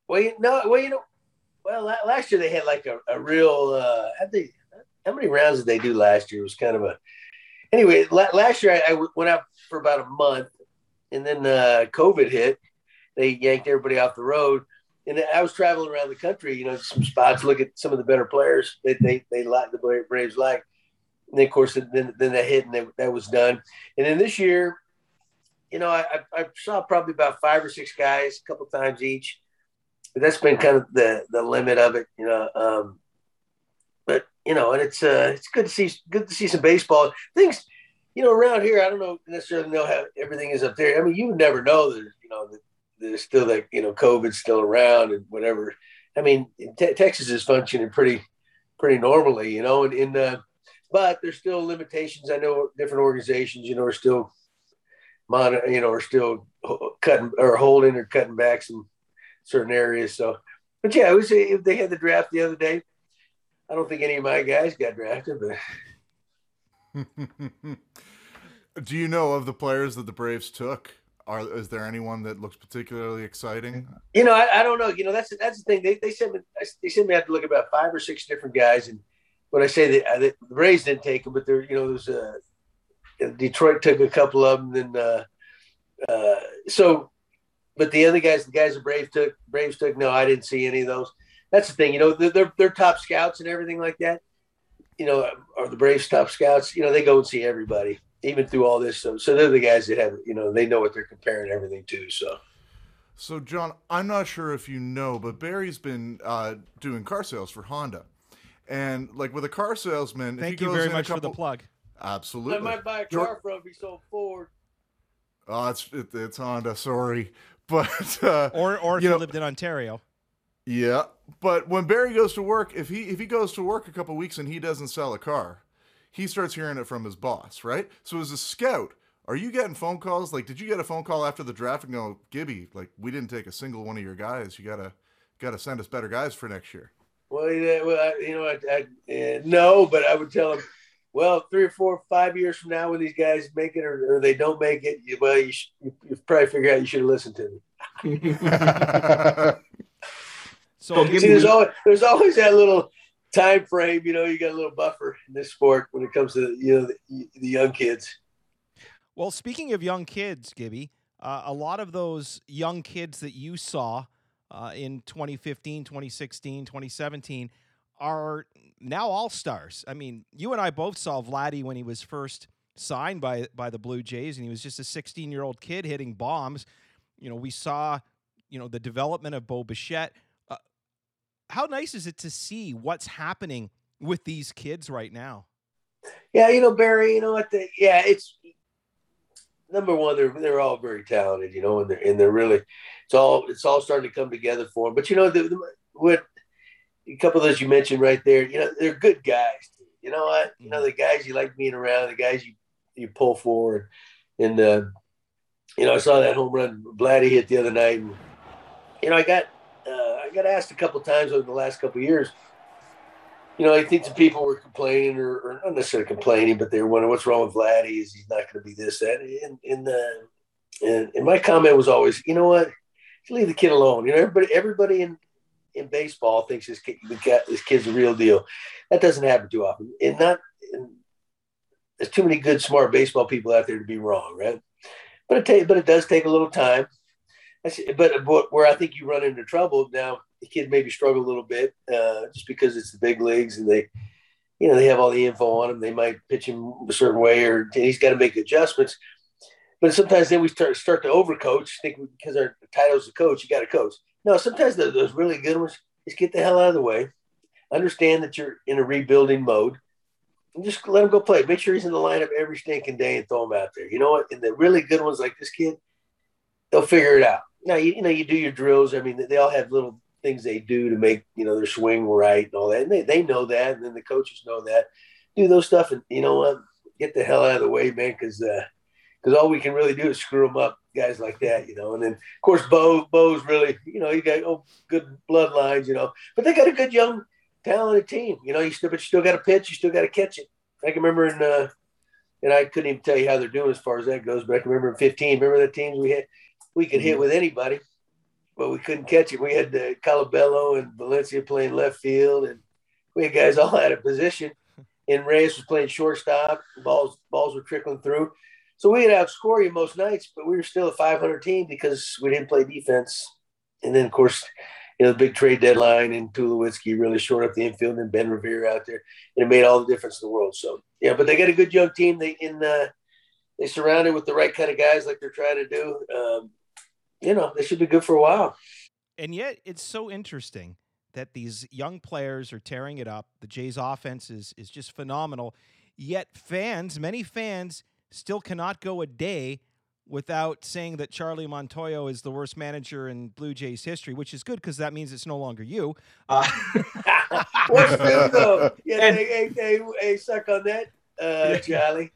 Speaker 2: Well, you know, well, you know, well, last year they had like a, a real. Uh, how they, how many rounds did they do last year? It was kind of a. Anyway, la- last year I went out for about a month, and then uh, COVID hit. They yanked everybody off the road, and I was traveling around the country. You know, some spots, look at some of the better players that they they like the Braves like. And then of course, then then that hit, and that, that was done. And then this year, you know, I, I saw probably about five or six guys, a couple times each but that's been kind of the the limit of it, you know. Um, but you know, and it's uh, it's good to see good to see some baseball things. You know, around here, I don't know necessarily know how everything is up there. I mean, you never know that you know that there's still that you know COVID's still around and whatever. I mean, te- Texas is functioning pretty pretty normally, you know, and in uh, but there's still limitations. I know different organizations, you know, are still mon- you know, are still cutting or holding or cutting back some certain areas. So, but yeah, I would say if they had the draft the other day, I don't think any of my guys got drafted, but
Speaker 6: Do you know of the players that the Braves took? Are is there anyone that looks particularly exciting?
Speaker 2: you know, I, I don't know. You know, that's that's the thing. They they sent me they sent me out to look at about five or six different guys, and when I say that uh, the Braves didn't take them, but there, you know, there's uh, Detroit took a couple of them, then uh, uh, so, but the other guys, the guys the Braves took, Braves took. No, I didn't see any of those. That's the thing. You know, they're they're, they're top scouts and everything like that. You know, are the Braves top scouts? You know, they go and see everybody, even through all this. So, so they're the guys that have, you know, they know what they're comparing everything to. So.
Speaker 6: So, John, I'm not sure if you know, but Barry's been uh, doing car sales for Honda, and like with a car salesman, if
Speaker 3: Thank
Speaker 6: he
Speaker 3: you
Speaker 6: goes
Speaker 3: very
Speaker 6: in a
Speaker 3: much for the plug.
Speaker 6: Absolutely.
Speaker 2: I might buy a
Speaker 6: You're-
Speaker 2: car from if he sold Ford.
Speaker 6: Oh, it's it, it's Honda. Sorry, but uh,
Speaker 3: Or or if
Speaker 6: you
Speaker 3: you,
Speaker 6: know,
Speaker 3: lived in Ontario.
Speaker 6: yeah. But when Barry goes to work, if he if he goes to work a couple weeks and he doesn't sell a car, he starts hearing it from his boss, right? So as a scout, are you getting phone calls? Like, did you get a phone call after the draft and go, Gibby, like we didn't take a single one of your guys. You gotta gotta send us better guys for next year.
Speaker 2: Well, yeah, well, I, you know, I, I uh, no, but I would tell him well, three or four, five years from now, when these guys make it or, or they don't make it, you, well, you, sh- you, you probably figure out you should have listened to me.
Speaker 3: so
Speaker 2: See, there's always there's always that little time frame. You know, you got a little buffer in this sport when it comes to you know the, the young kids.
Speaker 3: Well, speaking of young kids, Gibby, uh, a lot of those young kids that you saw uh, in 2015, 2016, 2017 are now all stars. I mean, you and I both saw Vladdy when he was first signed by by the Blue Jays, and he was just a 16 year old kid hitting bombs. You know, we saw, you know, the development of Bo Bichette. Uh, how nice is it to see what's happening with these kids right now?
Speaker 2: Yeah, you know, Barry, you know what? The, yeah, it's number one. They're they're all very talented, you know, and they're and they're really it's all it's all starting to come together for them. But you know, the, the, what a couple of those you mentioned right there, you know, they're good guys. You know what? You know, the guys you like being around, the guys you you pull for, and, and uh, you know, I saw that home run Vladdy hit the other night, and you know, I got uh, I got asked a couple times over the last couple years. You know, I think some people were complaining, or, or, not necessarily complaining, but they were wondering what's wrong with Vladdy. Is he's not going to be this, that? And and, uh, and and my comment was always, you know what, leave the kid alone. You know, everybody everybody in in baseball thinks this kid, this kid's the real deal. That doesn't happen too often, and not. And there's too many good, smart baseball people out there to be wrong, right? But it ta- but it does take a little time. But, but where I think you run into trouble now, the kid maybe struggle a little bit uh, just because it's the big leagues and they, you know, they have all the info on him. They might pitch him a certain way, or he's got to make adjustments. But sometimes then we start start to overcoach. Think because our title's a coach, you got to coach. No, sometimes those, those really good ones just get the hell out of the way. Understand that you're in a rebuilding mode and just let him go play. Make sure he's in the lineup every stinking day and throw him out there. You know what? And the really good ones like this kid, they'll figure it out. Now you, you know you do your drills. I mean, they all have little things they do to make you know their swing right and all that. And they, they know that, and then the coaches know that. Do those stuff, and you know what? Get the hell out of the way, man, because because uh, all we can really do is screw them up, guys like that, you know. And then of course Bo Bo's really, you know, you got oh good bloodlines, you know, but they got a good young talented team. You know, you still but you still got to pitch, you still got to catch it. I can remember in uh, and I couldn't even tell you how they're doing as far as that goes, but I can remember in 15. Remember the teams we had, we could hit with anybody, but we couldn't catch it. We had uh, Colabello and Valencia playing left field, and we had guys all out of position. And Reyes was playing shortstop. Balls balls were trickling through, so we had outscore you most nights, but we were still a 500 team because we didn't play defense. And then, of course, you know, the big trade deadline and Tulowitzki really short up the infield and Ben Revere out there. And it made all the difference in the world. So, yeah, but they got a good young team. They in uh, they surrounded with the right kind of guys like they're trying to do. Um, you know, they should be good for a while.
Speaker 3: And yet it's so interesting that these young players are tearing it up. The Jays offense is, is just phenomenal. Yet fans, many fans, still cannot go a day without saying that Charlie Montoyo is the worst manager in Blue Jays history, which is good because that means it's no longer you. Uh,
Speaker 2: What's new though? Yeah, and, hey, hey, hey, suck on that, uh, Charlie.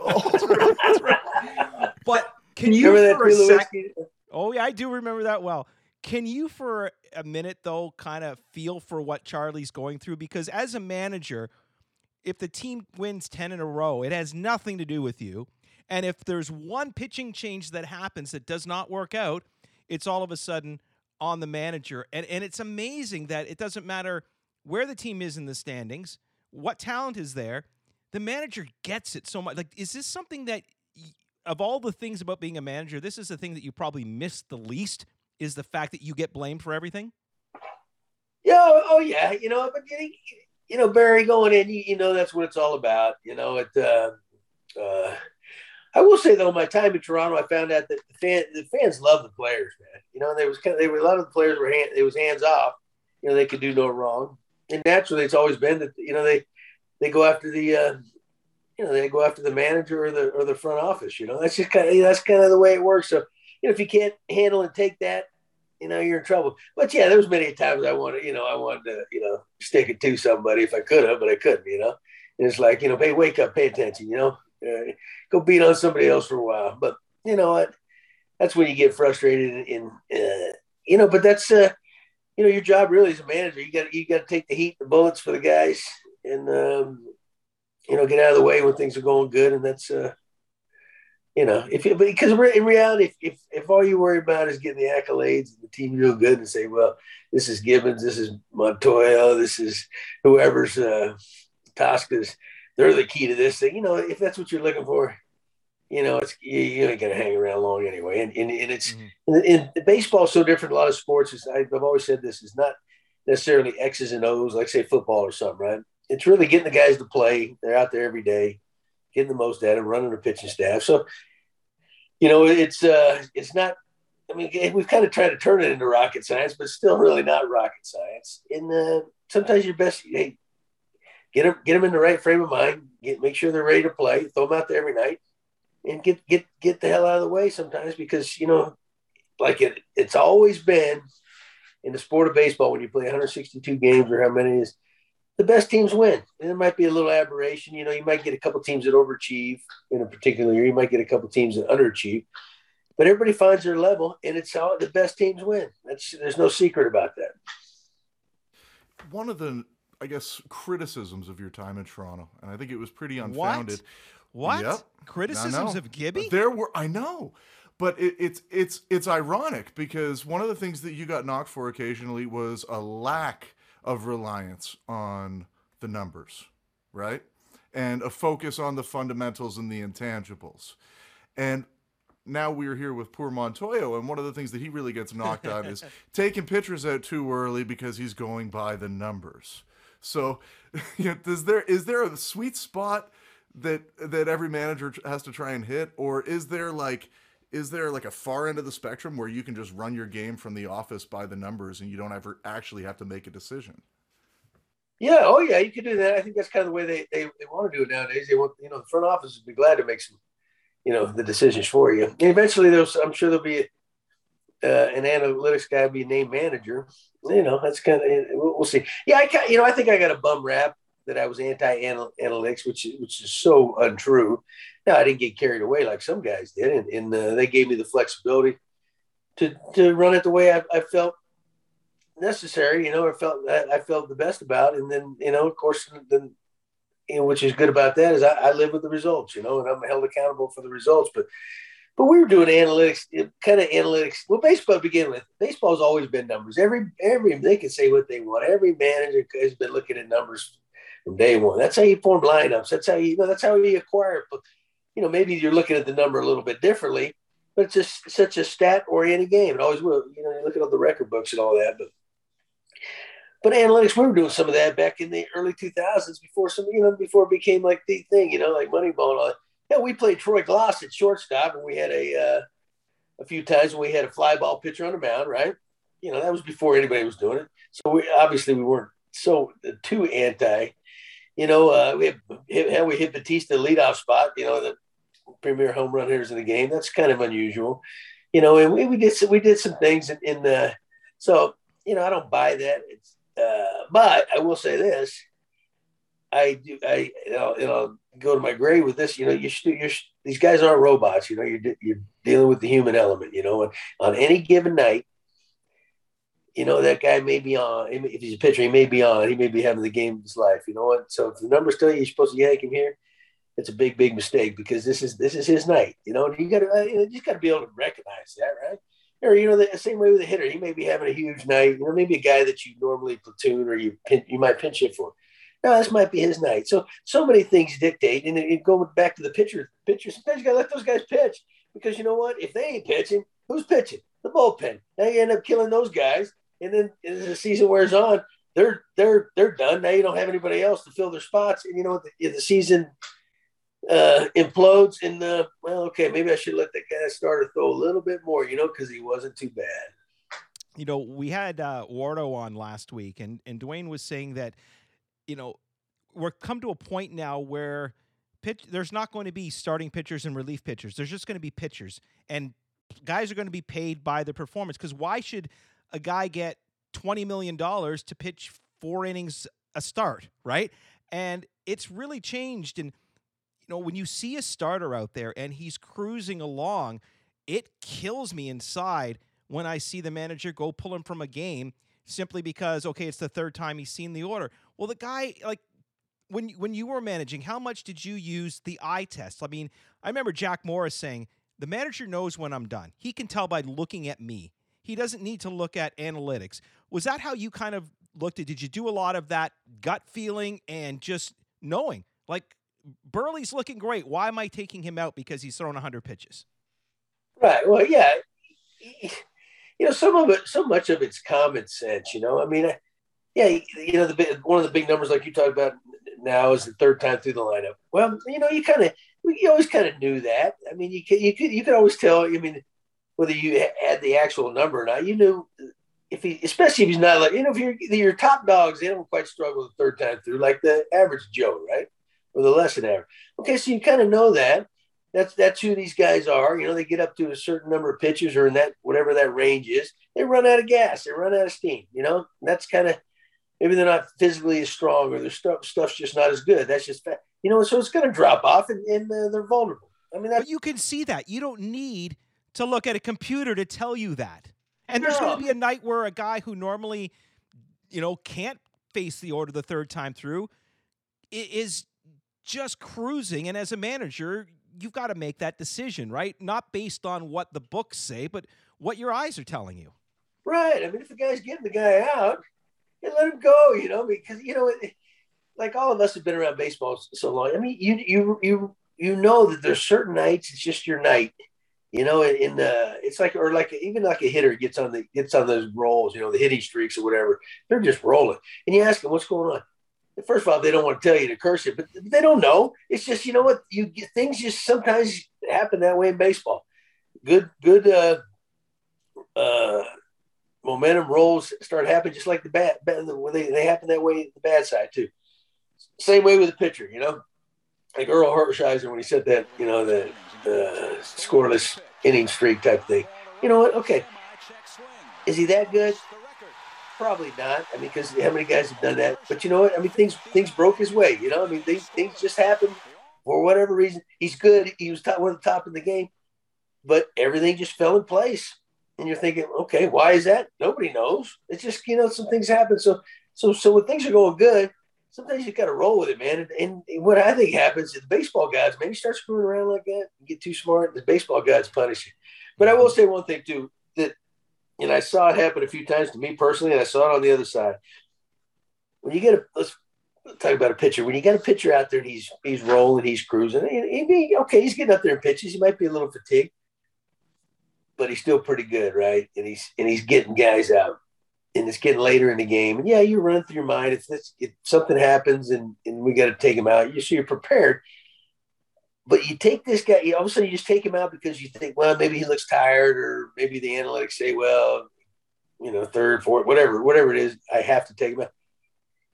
Speaker 3: oh, that's right, that's right. But can you remember for a second? Oh yeah, I do remember that well. Can you for a minute though kind of feel for what Charlie's going through because as a manager, if the team wins 10 in a row, it has nothing to do with you and if there's one pitching change that happens that does not work out, it's all of a sudden on the manager. And and it's amazing that it doesn't matter where the team is in the standings, what talent is there, the manager gets it so much. Like, is this something that, of all the things about being a manager, this is the thing that you probably miss the least? Is the fact that you get blamed for everything?
Speaker 2: Yeah. Oh, oh yeah. You know, but you know, Barry going in, you, you know, that's what it's all about. You know, it. Uh, uh, I will say though, my time in Toronto, I found out that the, fan, the fans love the players, man. You know, there was kind of, they were a lot of the players were hand, it was hands off. You know, they could do no wrong, and naturally, it's always been that you know they they go after the uh, you know they go after the manager or the or the front office. You know, that's just kind of that's kind of the way it works. So you know, if you can't handle and take that, you know, you're in trouble. But yeah, there was many times I wanted, you know, I wanted to, you know, stick it to somebody if I could have, but I couldn't, you know. And it's like, you know, hey, wake up, pay attention, you know uh, go beat on somebody else for a while. But you know what? That's when you get frustrated. In uh, you know, but that's uh, you know, your job really as a manager. You got you got to take the heat, the bullets for the guys, and um, you know, get out of the way when things are going good, and that's uh, you know, if you, because in reality, if, if, if all you worry about is getting the accolades and the team doing good, and say, well, this is Gibbons, this is Montoyo, this is whoever's uh, Tosca's, they're the key to this thing. You know, if that's what you're looking for, you know, it's you, you ain't gonna hang around long anyway. And and, and it's mm-hmm. and, and baseball is so different. A lot of sports is I've always said this is not necessarily X's and O's, like say football or something, right? It's really getting the guys to play. They're out there every day, getting the most out of running the pitching staff. So, you know, it's uh, it's not. I mean, we've kind of tried to turn it into rocket science, but still really not rocket science. And uh, sometimes your best, hey, get them get them in the right frame of mind. Get make sure they're ready to play. Throw them out there every night, and get get get the hell out of the way sometimes because you know, like it it's always been in the sport of baseball when you play 162 games or how many is the best teams win. And it might be a little aberration. You know, you might get a couple teams that overachieve in a particular year. You might get a couple teams that underachieve. But everybody finds their level, and it's all the best teams win. That's there's no secret about that.
Speaker 6: One of the, I guess, criticisms of your time in Toronto, and I think it was pretty unfounded.
Speaker 3: What? What? Yep. Criticisms of Gibby?
Speaker 6: There were. I know but it, it's it's it's ironic because one of the things that you got knocked for occasionally was a lack of reliance on the numbers, right? And a focus on the fundamentals and the intangibles. And now we're here with poor Montoyo, and one of the things that he really gets knocked on is taking pitchers out too early because he's going by the numbers. So, you know, is there is there a sweet spot that that every manager has to try and hit, or is there like is there like a far end of the spectrum where you can just run your game from the office by the numbers and you don't ever actually have to make a decision?
Speaker 2: Yeah, oh yeah, you can do that. I think that's kind of the way they, they, they want to do it nowadays. They want, you know, the front office would be glad to make some, you know, the decisions for you. And eventually, there's, I'm sure there'll be uh, an analytics guy be a name manager. You know, that's kind of we'll, we'll see. Yeah, I you know, I think I got a bum rap that I was anti analytics, which which is so untrue. Now I didn't get carried away like some guys did, and, and uh, they gave me the flexibility to to run it the way I, I felt necessary. You know, I felt I felt the best about, and then you know, of course, then you know, which is good about that is I, I live with the results. You know, and I'm held accountable for the results, but. But we were doing analytics, kind of analytics. Well, baseball to begin with, baseball's always been numbers. Every every they can say what they want. Every manager has been looking at numbers from day one. That's how you form lineups. That's how you, you know, that's how you acquire. You know, maybe you're looking at the number a little bit differently, but it's just such a stat oriented game. It always will. You know, you look at all the record books and all that, but but analytics, we were doing some of that back in the early 2000s before some, you know, before it became like the thing, you know, like Moneyball and all that. Yeah, we played Troy Glaus at shortstop, and we had a uh, a few times we had a fly ball pitcher on the mound, right? You know, that was before anybody was doing it. So we obviously we weren't so too anti you know, uh, we have how we hit Bautista leadoff spot. You know, the premier home run hitters in the game. That's kind of unusual. You know, and we, we did some, we did some things in, in the so you know I don't buy that. It's, uh, but I will say this. I do. I you know, know go to my grave with this. You know, you you're, these guys aren't robots. You know, you're you're dealing with the human element. You know, and on any given night, you know, that guy may be on. If he's a pitcher, he may be on. He may be having the game of his life. You know what? So if the numbers tell you you're supposed to yank him here, it's a big, big mistake because this is this is his night. You know, you got to uh, you just got to be able to recognize that, right? Or you know, the same way with a hitter, he may be having a huge night. You know, maybe a guy that you normally platoon or you you might pinch hit for. No, this might be his night. So so many things dictate, and, and going back to the pitcher, pitcher. Sometimes you got to let those guys pitch because you know what? If they ain't pitching, who's pitching? The bullpen. Now you end up killing those guys and then as the season wears on, they're they're they're done. Now you don't have anybody else to fill their spots, and you know the, the season uh, implodes. And uh, well, okay, maybe I should let that guy start starter throw a little bit more, you know, because he wasn't too bad.
Speaker 3: You know, we had uh, Wardo on last week, and and Duane was saying that, you know, we're come to a point now where pitch there's not going to be starting pitchers and relief pitchers. There's just going to be pitchers, and guys are going to be paid by the performance. Because why should a guy get $20 million to pitch four innings a start, right? And it's really changed. And, you know, when you see a starter out there and he's cruising along, it kills me inside when I see the manager go pull him from a game simply because, okay, it's the third time he's seen the order. Well, the guy, like, when when you were managing, how much did you use the eye test? I mean, I remember Jack Morris saying the manager knows when I'm done. He can tell by looking at me. He doesn't need to look at analytics. Was that how you kind of looked at? Did you do a lot of that gut feeling and just knowing, like Buehrle's looking great. Why am I taking him out because he's thrown 100 pitches?
Speaker 2: Right. Well, yeah. You know, some of it, so much of it's common sense. You know, I mean, yeah, you know, the one of the big numbers like you talk about now is the third time through the lineup. Well, you know, you kind of you always kind of knew that. I mean, you could you could you could always tell. I mean, whether you had the actual number or not, you knew if he, especially if he's not like you know, if you're your top dogs, they don't quite struggle the third time through like the average Joe, right, or the less than average. Okay, so you kind of know that. That's that's who these guys are. You know, they get up to a certain number of pitches or in that whatever that range is, they run out of gas, they run out of steam. You know, and that's kind of maybe they're not physically as strong or their stuff stuff's just not as good. That's just. You know, so it's going to drop off and, and uh, they're vulnerable. I mean,
Speaker 3: you can see that. You don't need to look at a computer to tell you that. And there's going to be a night where a guy who normally, you know, can't face the order the third time through is just cruising. And as a manager, you've got to make that decision, right? Not based on what the books say, but what your eyes are telling you.
Speaker 2: Right. I mean, if the guy's getting the guy out, you let him go, you know, because, you know, it, like all of us have been around baseball so long. I mean, you, you, you, you know that there's certain nights it's just your night you know, in the it's like or like even like a hitter gets on the gets on those rolls, you know, the hitting streaks or whatever, they're just rolling. And you ask them what's going on. First of all, they don't want to tell you to curse it, but they don't know. It's just you know what you get things just sometimes happen that way in baseball. Good, good uh, uh, momentum rolls start happening just like the bad. They they happen that way the bad side too. Same way with the pitcher, you know, like Orel Hershiser when he said that, you know, the uh, scoreless inning streak type thing. You know what? Okay. Is he that good? Probably not. I mean, because how many guys have done that? But you know what? I mean, things things broke his way. You know, I mean, things things just happened for whatever reason. He's good. He was top, one of the top in the game, but everything just fell in place. And you're thinking, okay, why is that? Nobody knows. It's just you know some things happen. So so so when things are going good, sometimes you got to roll with it, man. And, and, what I think happens is the baseball guys maybe start screwing around like that, and get too smart, the baseball guys punish you. But I will mm-hmm. say one thing too that, and I saw it happen a few times to me personally, and I saw it on the other side. When you get a let's talk about a pitcher. When you get a pitcher out there and he's he's rolling, he's cruising. He, he, okay, he's getting up there and pitches. He might be a little fatigued, but he's still pretty good, right? And he's and he's getting guys out and it's getting later in the game. And yeah, you run through your mind if, this, if something happens and, and we got to take him out, you so you're prepared. But you take this guy, you, all of a sudden you just take him out because you think, well, maybe he looks tired, or maybe the analytics say, well, you know, third, fourth, whatever, whatever it is, I have to take him out.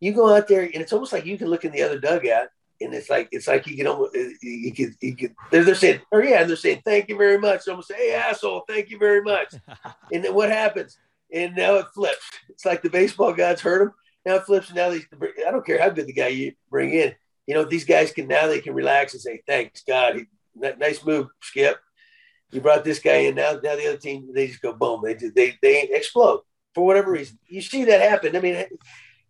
Speaker 2: You go out there, and it's almost like you can look in the other dugout, and it's like it's like you can almost uh, you can you can they're, they're saying, oh yeah, and they're saying, thank you very much. Almost say, hey asshole, thank you very much. and then what happens? And now it flips. It's like the baseball gods hurt him. Now it flips. And now these, I don't care how good the guy you bring in. You know, these guys can now they can relax and say, "Thanks God, nice move, Skip. You brought this guy in. Now, now the other team they just go boom. They they they explode for whatever reason. You see that happen. I mean,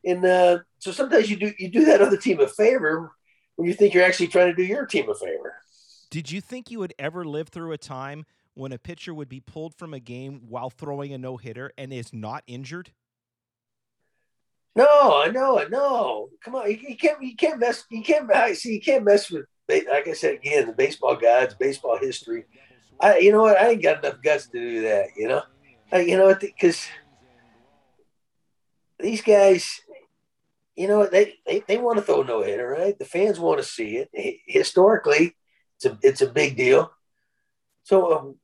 Speaker 2: and uh, so sometimes you do you do that other team a favor when you think you're actually trying to do your team a favor.
Speaker 3: Did you think you would ever live through a time when a pitcher would be pulled from a game while throwing a no hitter and is not injured?
Speaker 2: No, I know, I know. Come on, you, you, can't, you can't mess, you can't see, you can't mess with. Like I said again, the baseball gods, baseball history. I, you know what? I ain't got enough guts to do that. You know, I, you know what? Because these guys, you know, they they, they want to throw no hitter, right? The fans want to see it. Historically, it's a it's a big deal. So um,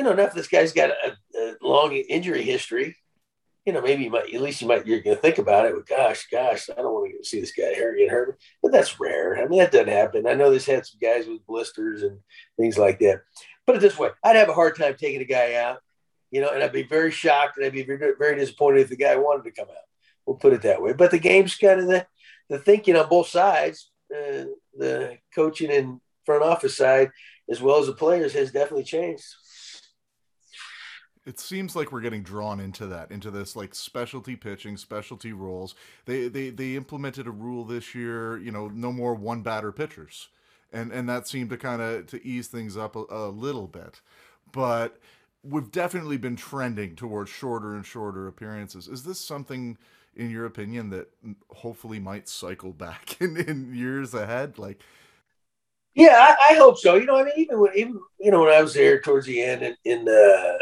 Speaker 2: you know, enough this guy's got a, a, long injury history. You know, maybe you might, at least you might, you're going to think about it. But gosh, gosh, I don't want to see this guy hurt, get hurt. But that's rare. I mean, that doesn't happen. I know this had some guys with blisters and things like that. Put it this way I'd have a hard time taking a guy out, you know, and I'd be very shocked and I'd be very, very disappointed if the guy wanted to come out. We'll put it that way. But the game's kind of the, the thinking on both sides, uh, the coaching and front office side, as well as the players, has definitely changed.
Speaker 6: It seems like we're getting drawn into that, into this like specialty pitching, specialty roles. They they they implemented a rule this year, you know, no more one batter pitchers, and and that seemed to kind of to ease things up a, a little bit, but we've definitely been trending towards shorter and shorter appearances. Is this something, in your opinion, that hopefully might cycle back in, in years ahead? Like,
Speaker 2: yeah, I, I, hope so. You know, I mean, even when even you know when I was there towards the end in, in uh,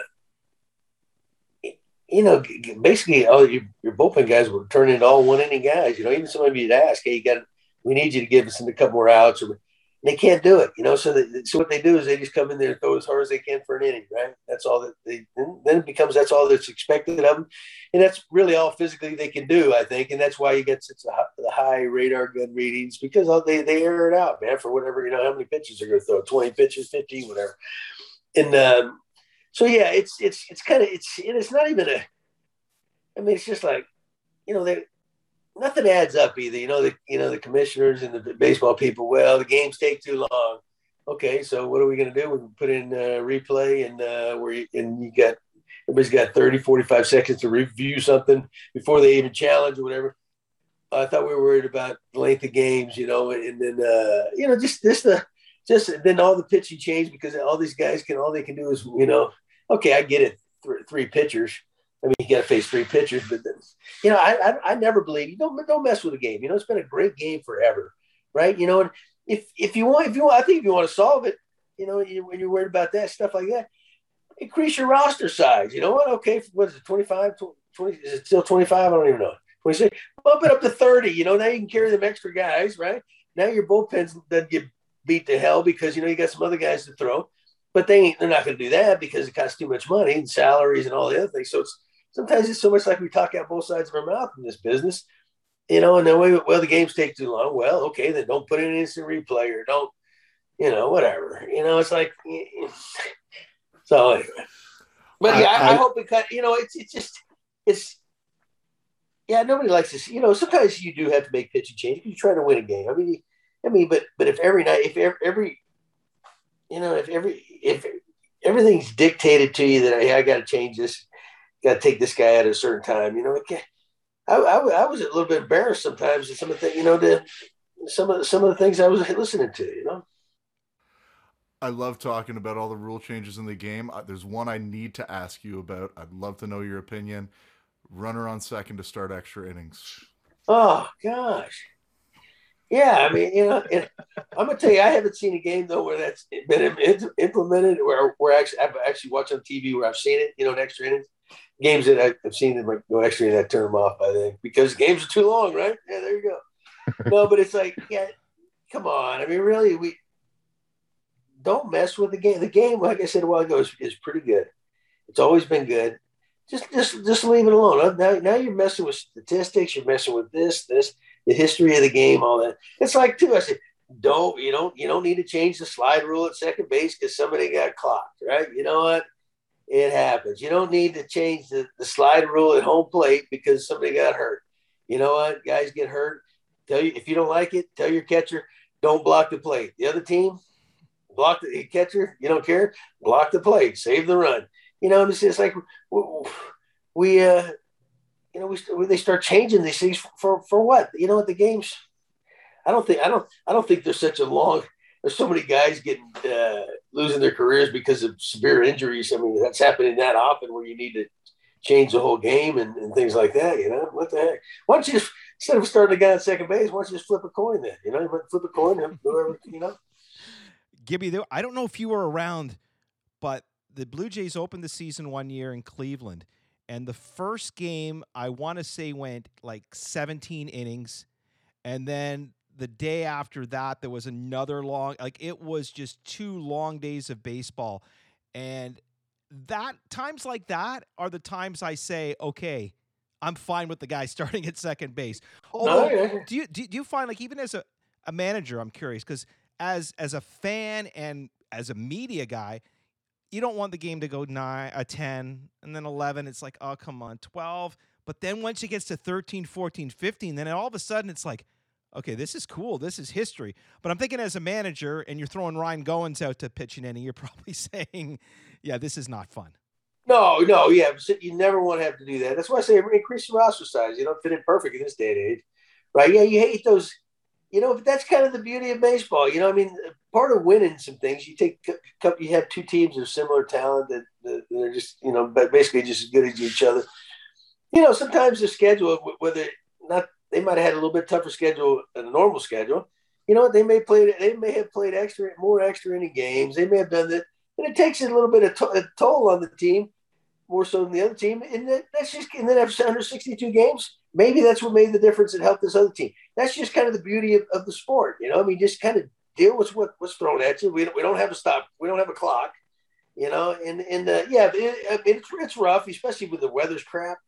Speaker 2: you know, basically all your, your bullpen guys were turning into all one inning guys. You know, even some of you'd ask, hey, you got, we need you to give us a couple more outs, or they can't do it. You know, so they, so what they do is they just come in there and throw as hard as they can for an inning, right? That's all that they. Then it becomes that's all that's expected of them, and that's really all physically they can do, I think, and that's why you get such the high radar gun readings because they they air it out, man, for whatever you know how many pitches they're going to throw, twenty pitches, fifteen, whatever, and. um so yeah, it's it's it's kind of it's it's not even a. I mean, it's just like, you know, they nothing adds up either. You know, the you know the commissioners and the baseball people. Well, the games take too long. Okay, so what are we going to do? We put in replay and uh, where you, and you got everybody's got 30, 45 seconds to review something before they even challenge or whatever. I thought we were worried about the length of games, you know, and then uh, you know just this the just then all the pitching changed because all these guys can all they can do is you know okay I get it. Th- three pitchers. I mean you got to face three pitchers but then you know I, I, I never believe you don't don't mess with a game. You know it's been a great game forever right? You know and if if you want if you want I think if you want to solve it you know you, when you're worried about that stuff like that increase your roster size. You know what? Okay what is it 25 20 is it still 25 I don't even know. 26 bump it up to 30 you know now you can carry them extra guys right? Now your bullpens doesn't get beat to hell because you know you got some other guys to throw, but they ain't, they're not going to do that because it costs too much money and salaries and all the other things. So it's sometimes it's so much like we talk out both sides of our mouth in this business, you know. And then we, well, the games take too long. Well, okay, then don't put in an instant replay or don't, you know, whatever. You know, it's like so anyway. But yeah, I, I, I hope it cut. You know, it's it's just it's yeah. Nobody likes this. You know, sometimes you do have to make pitching changes. You're trying to win a game. I mean, I mean, but but if every night, if every, you know, if every if everything's dictated to you that hey, I got to change this, got to take this guy at a certain time, you know, it I, I, I, was a little bit embarrassed sometimes. at Some of the you know the some of the, some of the things I was listening to, you know.
Speaker 6: I love talking about all the rule changes in the game. There's one I need to ask you about. I'd love to know your opinion. Runner on second to start extra innings.
Speaker 2: Oh gosh. Yeah, I mean, you know, it, I'm gonna tell you, I haven't seen a game though where that's been implemented. Where where actually I've actually watched on TV where I've seen it. You know, in extra innings, games that I've seen them go extra innings, I turn them off. I think because games are too long, right? Yeah, there you go. no, but it's like, yeah, come on. I mean, really, we don't mess with the game. The game, like I said a while ago, is, is pretty good. It's always been good. Just just just leave it alone. Now now you're messing with statistics. You're messing with this this the history of the game, all that. It's like too. I said, don't you don't you don't need to change the slide rule at second base because somebody got clocked, right? You know what? It happens. You don't need to change the, the slide rule at home plate because somebody got hurt. You know what? Guys get hurt. Tell you if you don't like it, tell your catcher, don't block the plate. The other team, block the catcher. You don't care, block the plate, save the run. You know, it's just like we uh, you know, we they start changing these things for, for, what? You know, what the games. I don't think I don't I don't think there's such a long. There's so many guys getting uh, losing their careers because of severe injuries. I mean, that's happening that often where you need to change the whole game and, and things like that. You know, what the heck? Why don't you just instead of starting a guy on second base, why don't you just flip a coin then? You know, you flip a coin, whoever you know.
Speaker 3: Gibby, I don't know if you were around, but the Blue Jays opened the season one year in Cleveland and the first game, I want to say, went like 17 innings. And then the day after that, there was another long, like it was just two long days of baseball. And that times like that are the times I say, okay, I'm fine with the guy starting at second base. Although, oh, do you do, you find like even as a, a manager, I'm curious because as as a fan and as a media guy, you don't want the game to go nine, a 10, and then 11. It's like, oh, come on, 12. But then once it gets to 13, 14, 15, then all of a sudden it's like, okay, this is cool. This is history. But I'm thinking as a manager and you're throwing Ryan Goins out to pitch an inning, you're probably saying, yeah, this is not fun.
Speaker 2: No, no, yeah, you never want to have to do that. That's why I say increase the roster size. You don't fit in perfect in this day and age, right? Yeah, you hate those. You know, but that's kind of the beauty of baseball. You know, I mean, part of winning some things, you take you have two teams of similar talent that, that they're just you know, basically just as good as each other. You know, sometimes the schedule, whether not they might have had a little bit tougher schedule than a normal schedule. You know? They may play. They may have played extra, more extra inning games. They may have done that, and it takes a little bit of to- a toll on the team, more so than the other team. And that, that's just. And then after 162 games, maybe that's what made the difference and helped this other team. That's just kind of the beauty of, of the sport. You know, I mean, just kind of deal with what, what's thrown at you. We, we don't have a stop. We don't have a clock. You know, and and uh, yeah, it, it's it's rough, especially with the weather's crap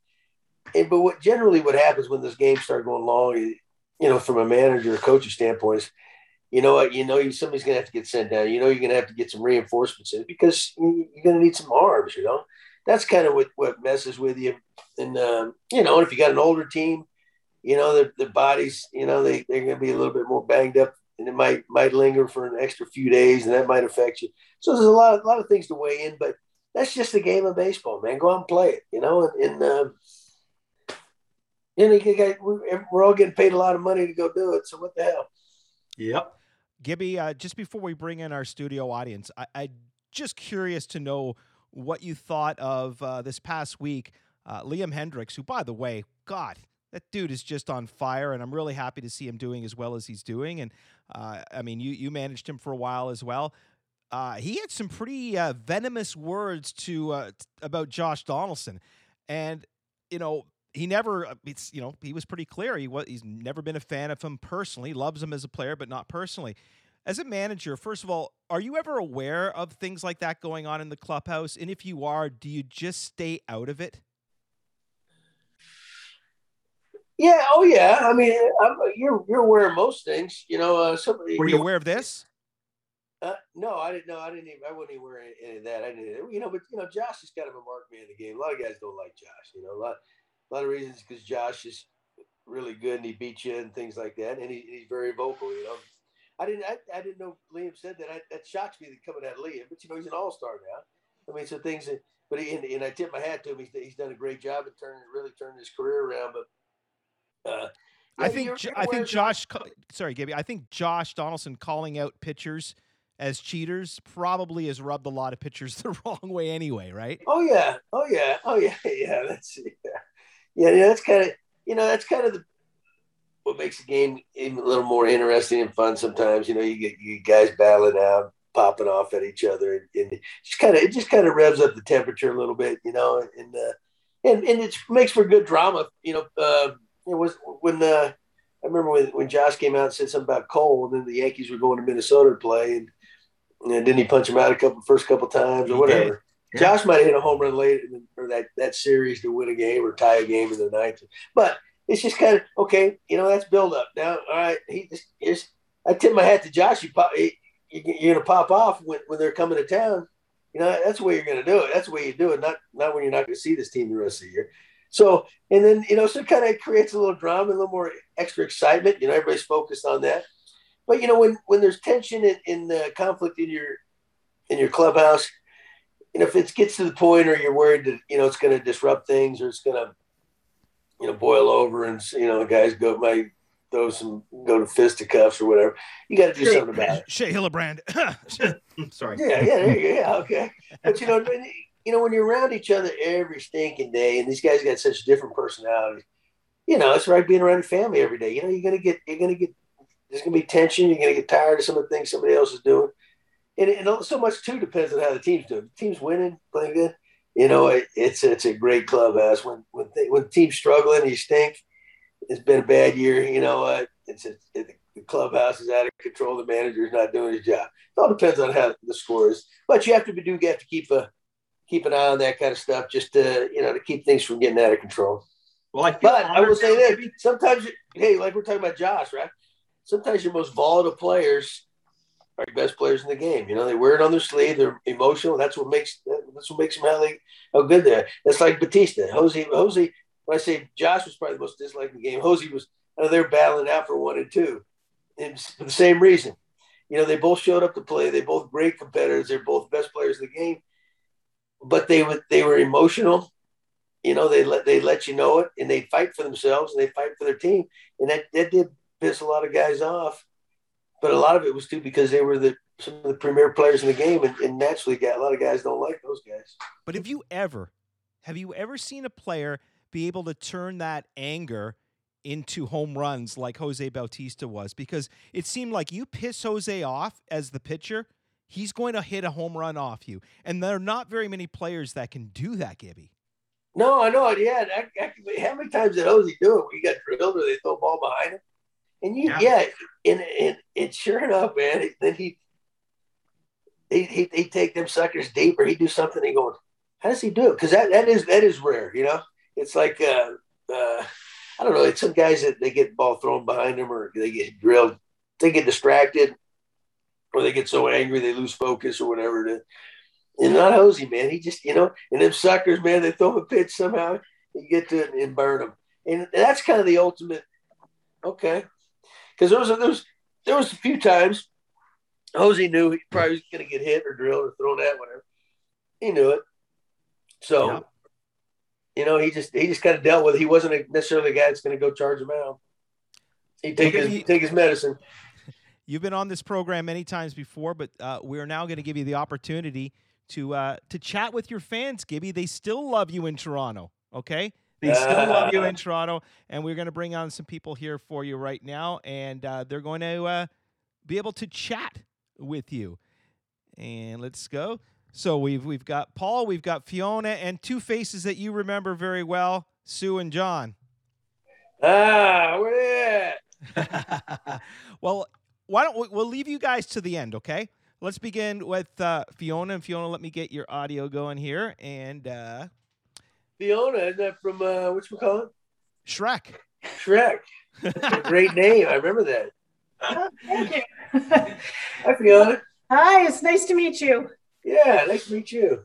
Speaker 2: and but what generally what happens when this game start going long, you know, from a manager or coach's standpoint is, you know what, you know, somebody's gonna have to get sent down. You know, you're gonna have to get some reinforcements in because you're gonna need some arms. You know, that's kind of what what messes with you. And um, you know, if you got an older team, you know, their, their bodies, you know, they they're gonna be a little bit more banged up. And it might might linger for an extra few days, and that might affect you. So there's a lot of, a lot of things to weigh in, but that's just the game of baseball, man. Go out and play it, you know. And, and um, you know, we're all getting paid a lot of money to go do it. So what the hell?
Speaker 7: Yep.
Speaker 3: Gibby, uh, just before we bring in our studio audience, I, I just curious to know what you thought of uh, this past week. Uh, Liam Hendriks, who, by the way, God, that dude is just on fire, and I'm really happy to see him doing as well as he's doing. And uh, I mean, you you managed him for a while as well. Uh, he had some pretty uh, venomous words to uh, t- about Josh Donaldson, and you know he never uh, it's you know he was pretty clear. He was he's never been a fan of him personally. Loves him as a player but not personally. As a manager first of all are you ever aware of things like that going on in the clubhouse? And if you are do you just stay out of it
Speaker 2: yeah oh yeah i mean I'm, you're you're aware of most things you know uh somebody
Speaker 3: were you aware of this
Speaker 2: uh, no, I didn't know. I didn't even. I wouldn't even wear any, any of that. I didn't. You know, but you know, Josh is kind of a mark man in the game. A lot of guys don't like Josh. You know, a lot a lot of reasons because Josh is really good and he beats you and things like that, and he, he's very vocal. You know, I didn't I, I didn't know Liam said that. I, that shocks me that coming out of Liam, but you know he's an all star now. I mean, so things that, but he, and, and, I tip my hat to him. He's, he's done a great job at turning really turning his career around. But uh,
Speaker 3: I think I think Josh. Sorry, Gibby. I think Josh Donaldson calling out pitchers as cheaters probably has rubbed a lot of pitchers the wrong way anyway, right?
Speaker 2: Oh yeah, oh yeah, oh yeah, yeah. That's yeah yeah, yeah, that's kind of you know that's kind of the what makes the game even a little more interesting and fun. Sometimes you know you get you guys battling out, popping off at each other, and, and just kind of it just kind of revs up the temperature a little bit, you know, and uh, and and it makes for good drama. You know, uh, it was when uh, I remember when, when Josh came out and said something about Cole, and then the Yankees were going to Minnesota to play, and, and didn't he punch him out a couple first couple times or he whatever. Yeah. Josh might have hit a home run late in the, or that, that series to win a game or tie a game in the ninth. But it's just kind of okay. You know, that's build up. Now, all right, he just, just I tip my hat to Josh. You pop, he, you're gonna pop off when, when they're coming to town. You know, that's the way you're gonna do it. That's the way you do it. Not not when you're not gonna see this team the rest of the year. So and then you know, so it kind of creates a little drama, a little more extra excitement. You know, everybody's focused on that. But you know, when when there's tension and, in uh, conflict in your in your clubhouse, you know, if it gets to the point or you're worried that, you know, it's going to disrupt things or it's going to, you know, boil over and, you know, the guys go, might throw some, go to fisticuffs or whatever, you got to do something about it.
Speaker 3: Shea Hillenbrand.
Speaker 7: Sorry.
Speaker 2: Yeah, yeah, there you go. Yeah, okay. But, you know, you know, when you're around each other every stinking day and these guys got such different personalities, you know, it's like being around your family every day. You know, you're going to get, you're going to get, there's going to be tension. You're going to get tired of some of the things somebody else is doing and, and so much too depends on how the team's doing. The team's winning, playing good. You know, it, it's it's a great clubhouse. When when when the team's struggling, you stink. It's been a bad year. You know, uh, it's a, it, the clubhouse is out of control. The manager's not doing his job. It all depends on how the score is. But you have to do you have to keep a keep an eye on that kind of stuff, just to you know to keep things from getting out of control.
Speaker 7: Well, I
Speaker 2: but I will say that sometimes, hey, like we're talking about Josh, right? Sometimes your most volatile players are the best players in the game. You know, they wear it on their sleeve. They're emotional. That's what makes that's what makes them how they how good they are. It's like Bautista, Jose, Jose. When I say Josh was probably the most disliked in the game, Jose was. You know, they're battling out for one and two, and for the same reason. You know, they both showed up to play. They both great competitors. They're both best players in the game. But they were they were emotional. You know, they let they let you know it, and they fight for themselves and they fight for their team, and that that did piss a lot of guys off. But a lot of it was too because they were the some of the premier players in the game, and, and naturally, a lot of guys don't like those guys.
Speaker 3: But have you ever, have you ever seen a player be able to turn that anger into home runs like Jose Bautista was? Because it seemed like you piss Jose off as the pitcher, he's going to hit a home run off you, and there are not very many players that can do that, Gibby.
Speaker 2: No, I know. It. Yeah, I, how many times did Jose do it? We got drilled or they throw a ball behind him, and you, yeah, yeah and, and and sure enough, man, then he he he he take them suckers deeper. He do something. He going, how does he do it? Because that that is that is rare. You know, it's like uh, uh, I don't know. It's some guys that they get ball thrown behind them or they get drilled. They get distracted, or they get so angry they lose focus or whatever. To, and not Hosey, man. He just you know, and them suckers, man. They throw him a pitch somehow. You get to it and burn them, and that's kind of the ultimate. Okay, because there was a, there was there was a few times Hosey knew he probably was going to get hit or drilled or thrown at whatever. He knew it. So, yeah. you know, he just he just kind of dealt with it. He wasn't necessarily the guy that's going to go charge him out. He take his he, take his medicine.
Speaker 3: You've been on this program many times before, but uh, we are now going to give you the opportunity to uh, to chat with your fans, Gibby. They still love you in Toronto. Okay. They still love you in Toronto, and we're going to bring on some people here for you right now, and uh, they're going to uh, be able to chat with you. And let's go. So we've we've got Paul, we've got Fiona, and two faces that you remember very well, Sue and John.
Speaker 2: Ah, where
Speaker 3: well, why don't we, we'll leave you guys to the end, okay? Let's begin with uh, Fiona. And Fiona, let me get your audio going here. And uh,
Speaker 2: Fiona, is that from uh, what you call it?
Speaker 3: Shrek.
Speaker 2: Shrek. great name. I remember that.
Speaker 16: Oh, thank you.
Speaker 2: Hi, Fiona.
Speaker 16: Hi, it's nice to meet you.
Speaker 2: Yeah, nice to meet you.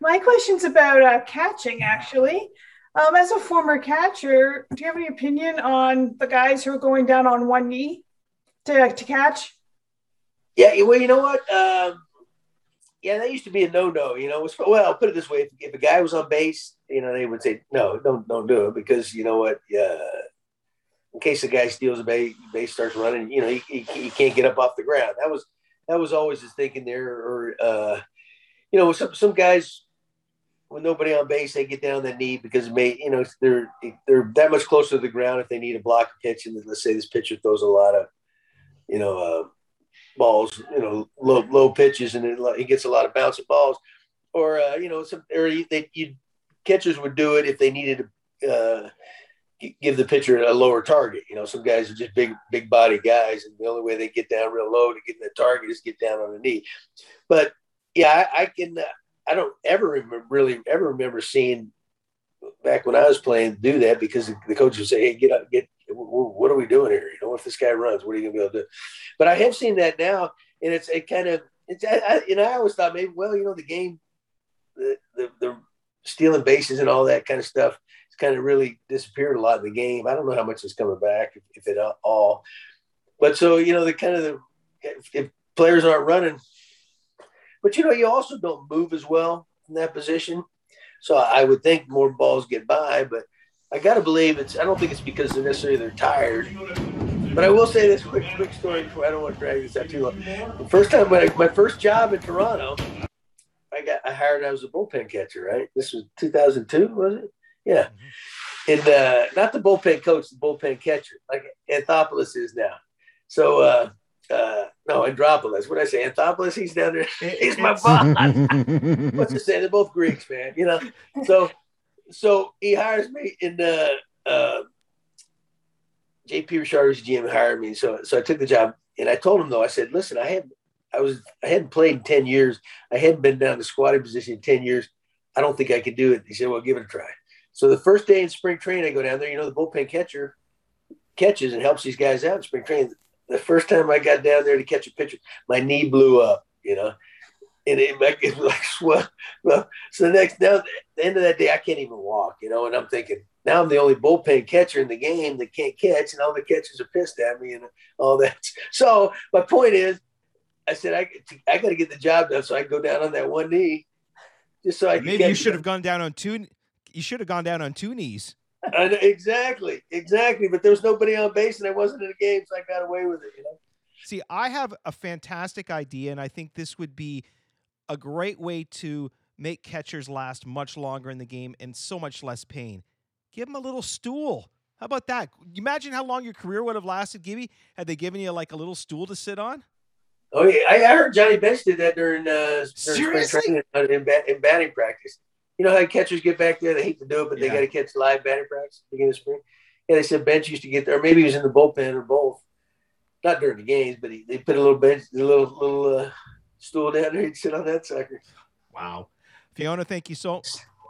Speaker 16: My question's about uh, catching, actually. Um, as a former catcher, do you have any opinion on the guys who are going down on one knee to, to catch?
Speaker 2: Yeah, well, you know what? Um, yeah, that used to be a no-no. You know, well, I'll put it this way: if, if, a guy was on base, you know, they would say, "No, don't, don't do it," because you know what? Yeah, in case the guy steals a base, base starts running, you know, he, he, he, can't get up off the ground. That was that was always his thinking there. Or uh, you know, some some guys with nobody on base, they get down their knee because may you know they're they're that much closer to the ground if they need a block pitch, and let's say this pitcher throws a lot of you know uh, balls, you know, low low pitches, and it, he gets a lot of bouncing balls, or uh, you know, some or they you catchers would do it if they needed to. Uh, give the pitcher a lower target. You know, some guys are just big, big body guys, and the only way they get down real low to get in the target is get down on the knee. But yeah, I, I can. Uh, I don't ever remember, really ever remember seeing back when I was playing do that because the coach would say, "Hey, get up, get. What are we doing here? You know, if this guy runs, what are you gonna be able to do?" But I have seen that now, and it's it kind of it's I, know I always thought maybe well you know the game, the the, the stealing bases and all that kind of stuff it's kind of really disappeared a lot in the game. I don't know how much is coming back, if, if it all. But so you know, the kind of the if, if players aren't running, but you know, you also don't move as well in that position. So I would think more balls get by, but I got to believe it's. I don't think it's because they're necessarily they're tired. But I will say this quick, quick story before I don't want to drag this out too long. The first time, my, my first job in Toronto, I got I hired. I was a bullpen catcher. Right, this was 2002, was it? Yeah. And uh, not the bullpen coach, the bullpen catcher, like Anthopoulos is now. So, uh, uh, no, Andreopoulos. What did I say? Anthopoulos, he's down there. he's my boss. What's to say? They're both Greeks, man. You know. So, so he hires me, in the uh, JP Ricciardi GM, hired me. So, so I took the job, and I told him though, I said, listen, I had, I was, I hadn't played in ten years. I hadn't been down to squatting position in ten years. I don't think I could do it. He said, well, give it a try. So the first day in spring training, I go down there. You know, the bullpen catcher catches and helps these guys out in spring training. The first time I got down there to catch a pitcher, my knee blew up. You know, and it, it was like swell. Well, so the next now, the end of that day, I can't even walk. You know, and I'm thinking now I'm the only bullpen catcher in the game that can't catch, and all the catchers are pissed at me and all that. So my point is, I said I I got to get the job done, so I go down on that one knee just so I
Speaker 3: Maybe you should have gone down on two. You should have gone down on two knees.
Speaker 2: I know- exactly, exactly. But there was nobody on base, and I wasn't in the game, so I got away with it. You know.
Speaker 3: See, I have a fantastic idea, and I think this would be a great way to make catchers last much longer in the game and so much less pain. Give them a little stool. How about that? Imagine how long your career would have lasted, Gibby, had they given you like a little stool to sit on.
Speaker 2: Oh yeah, I, I heard Johnny Bench did that during uh, during spring training in, bat, in batting practice. You know how catchers get back there? They hate to do it, but they got to catch live batting practice at the beginning of spring. Yeah, they said Bench used to get there, or maybe he was in the bullpen or both. Not during the games, but he, they put a little bench, a little little uh, stool down there. He'd sit on that sucker.
Speaker 3: Wow. Fiona, thank you so.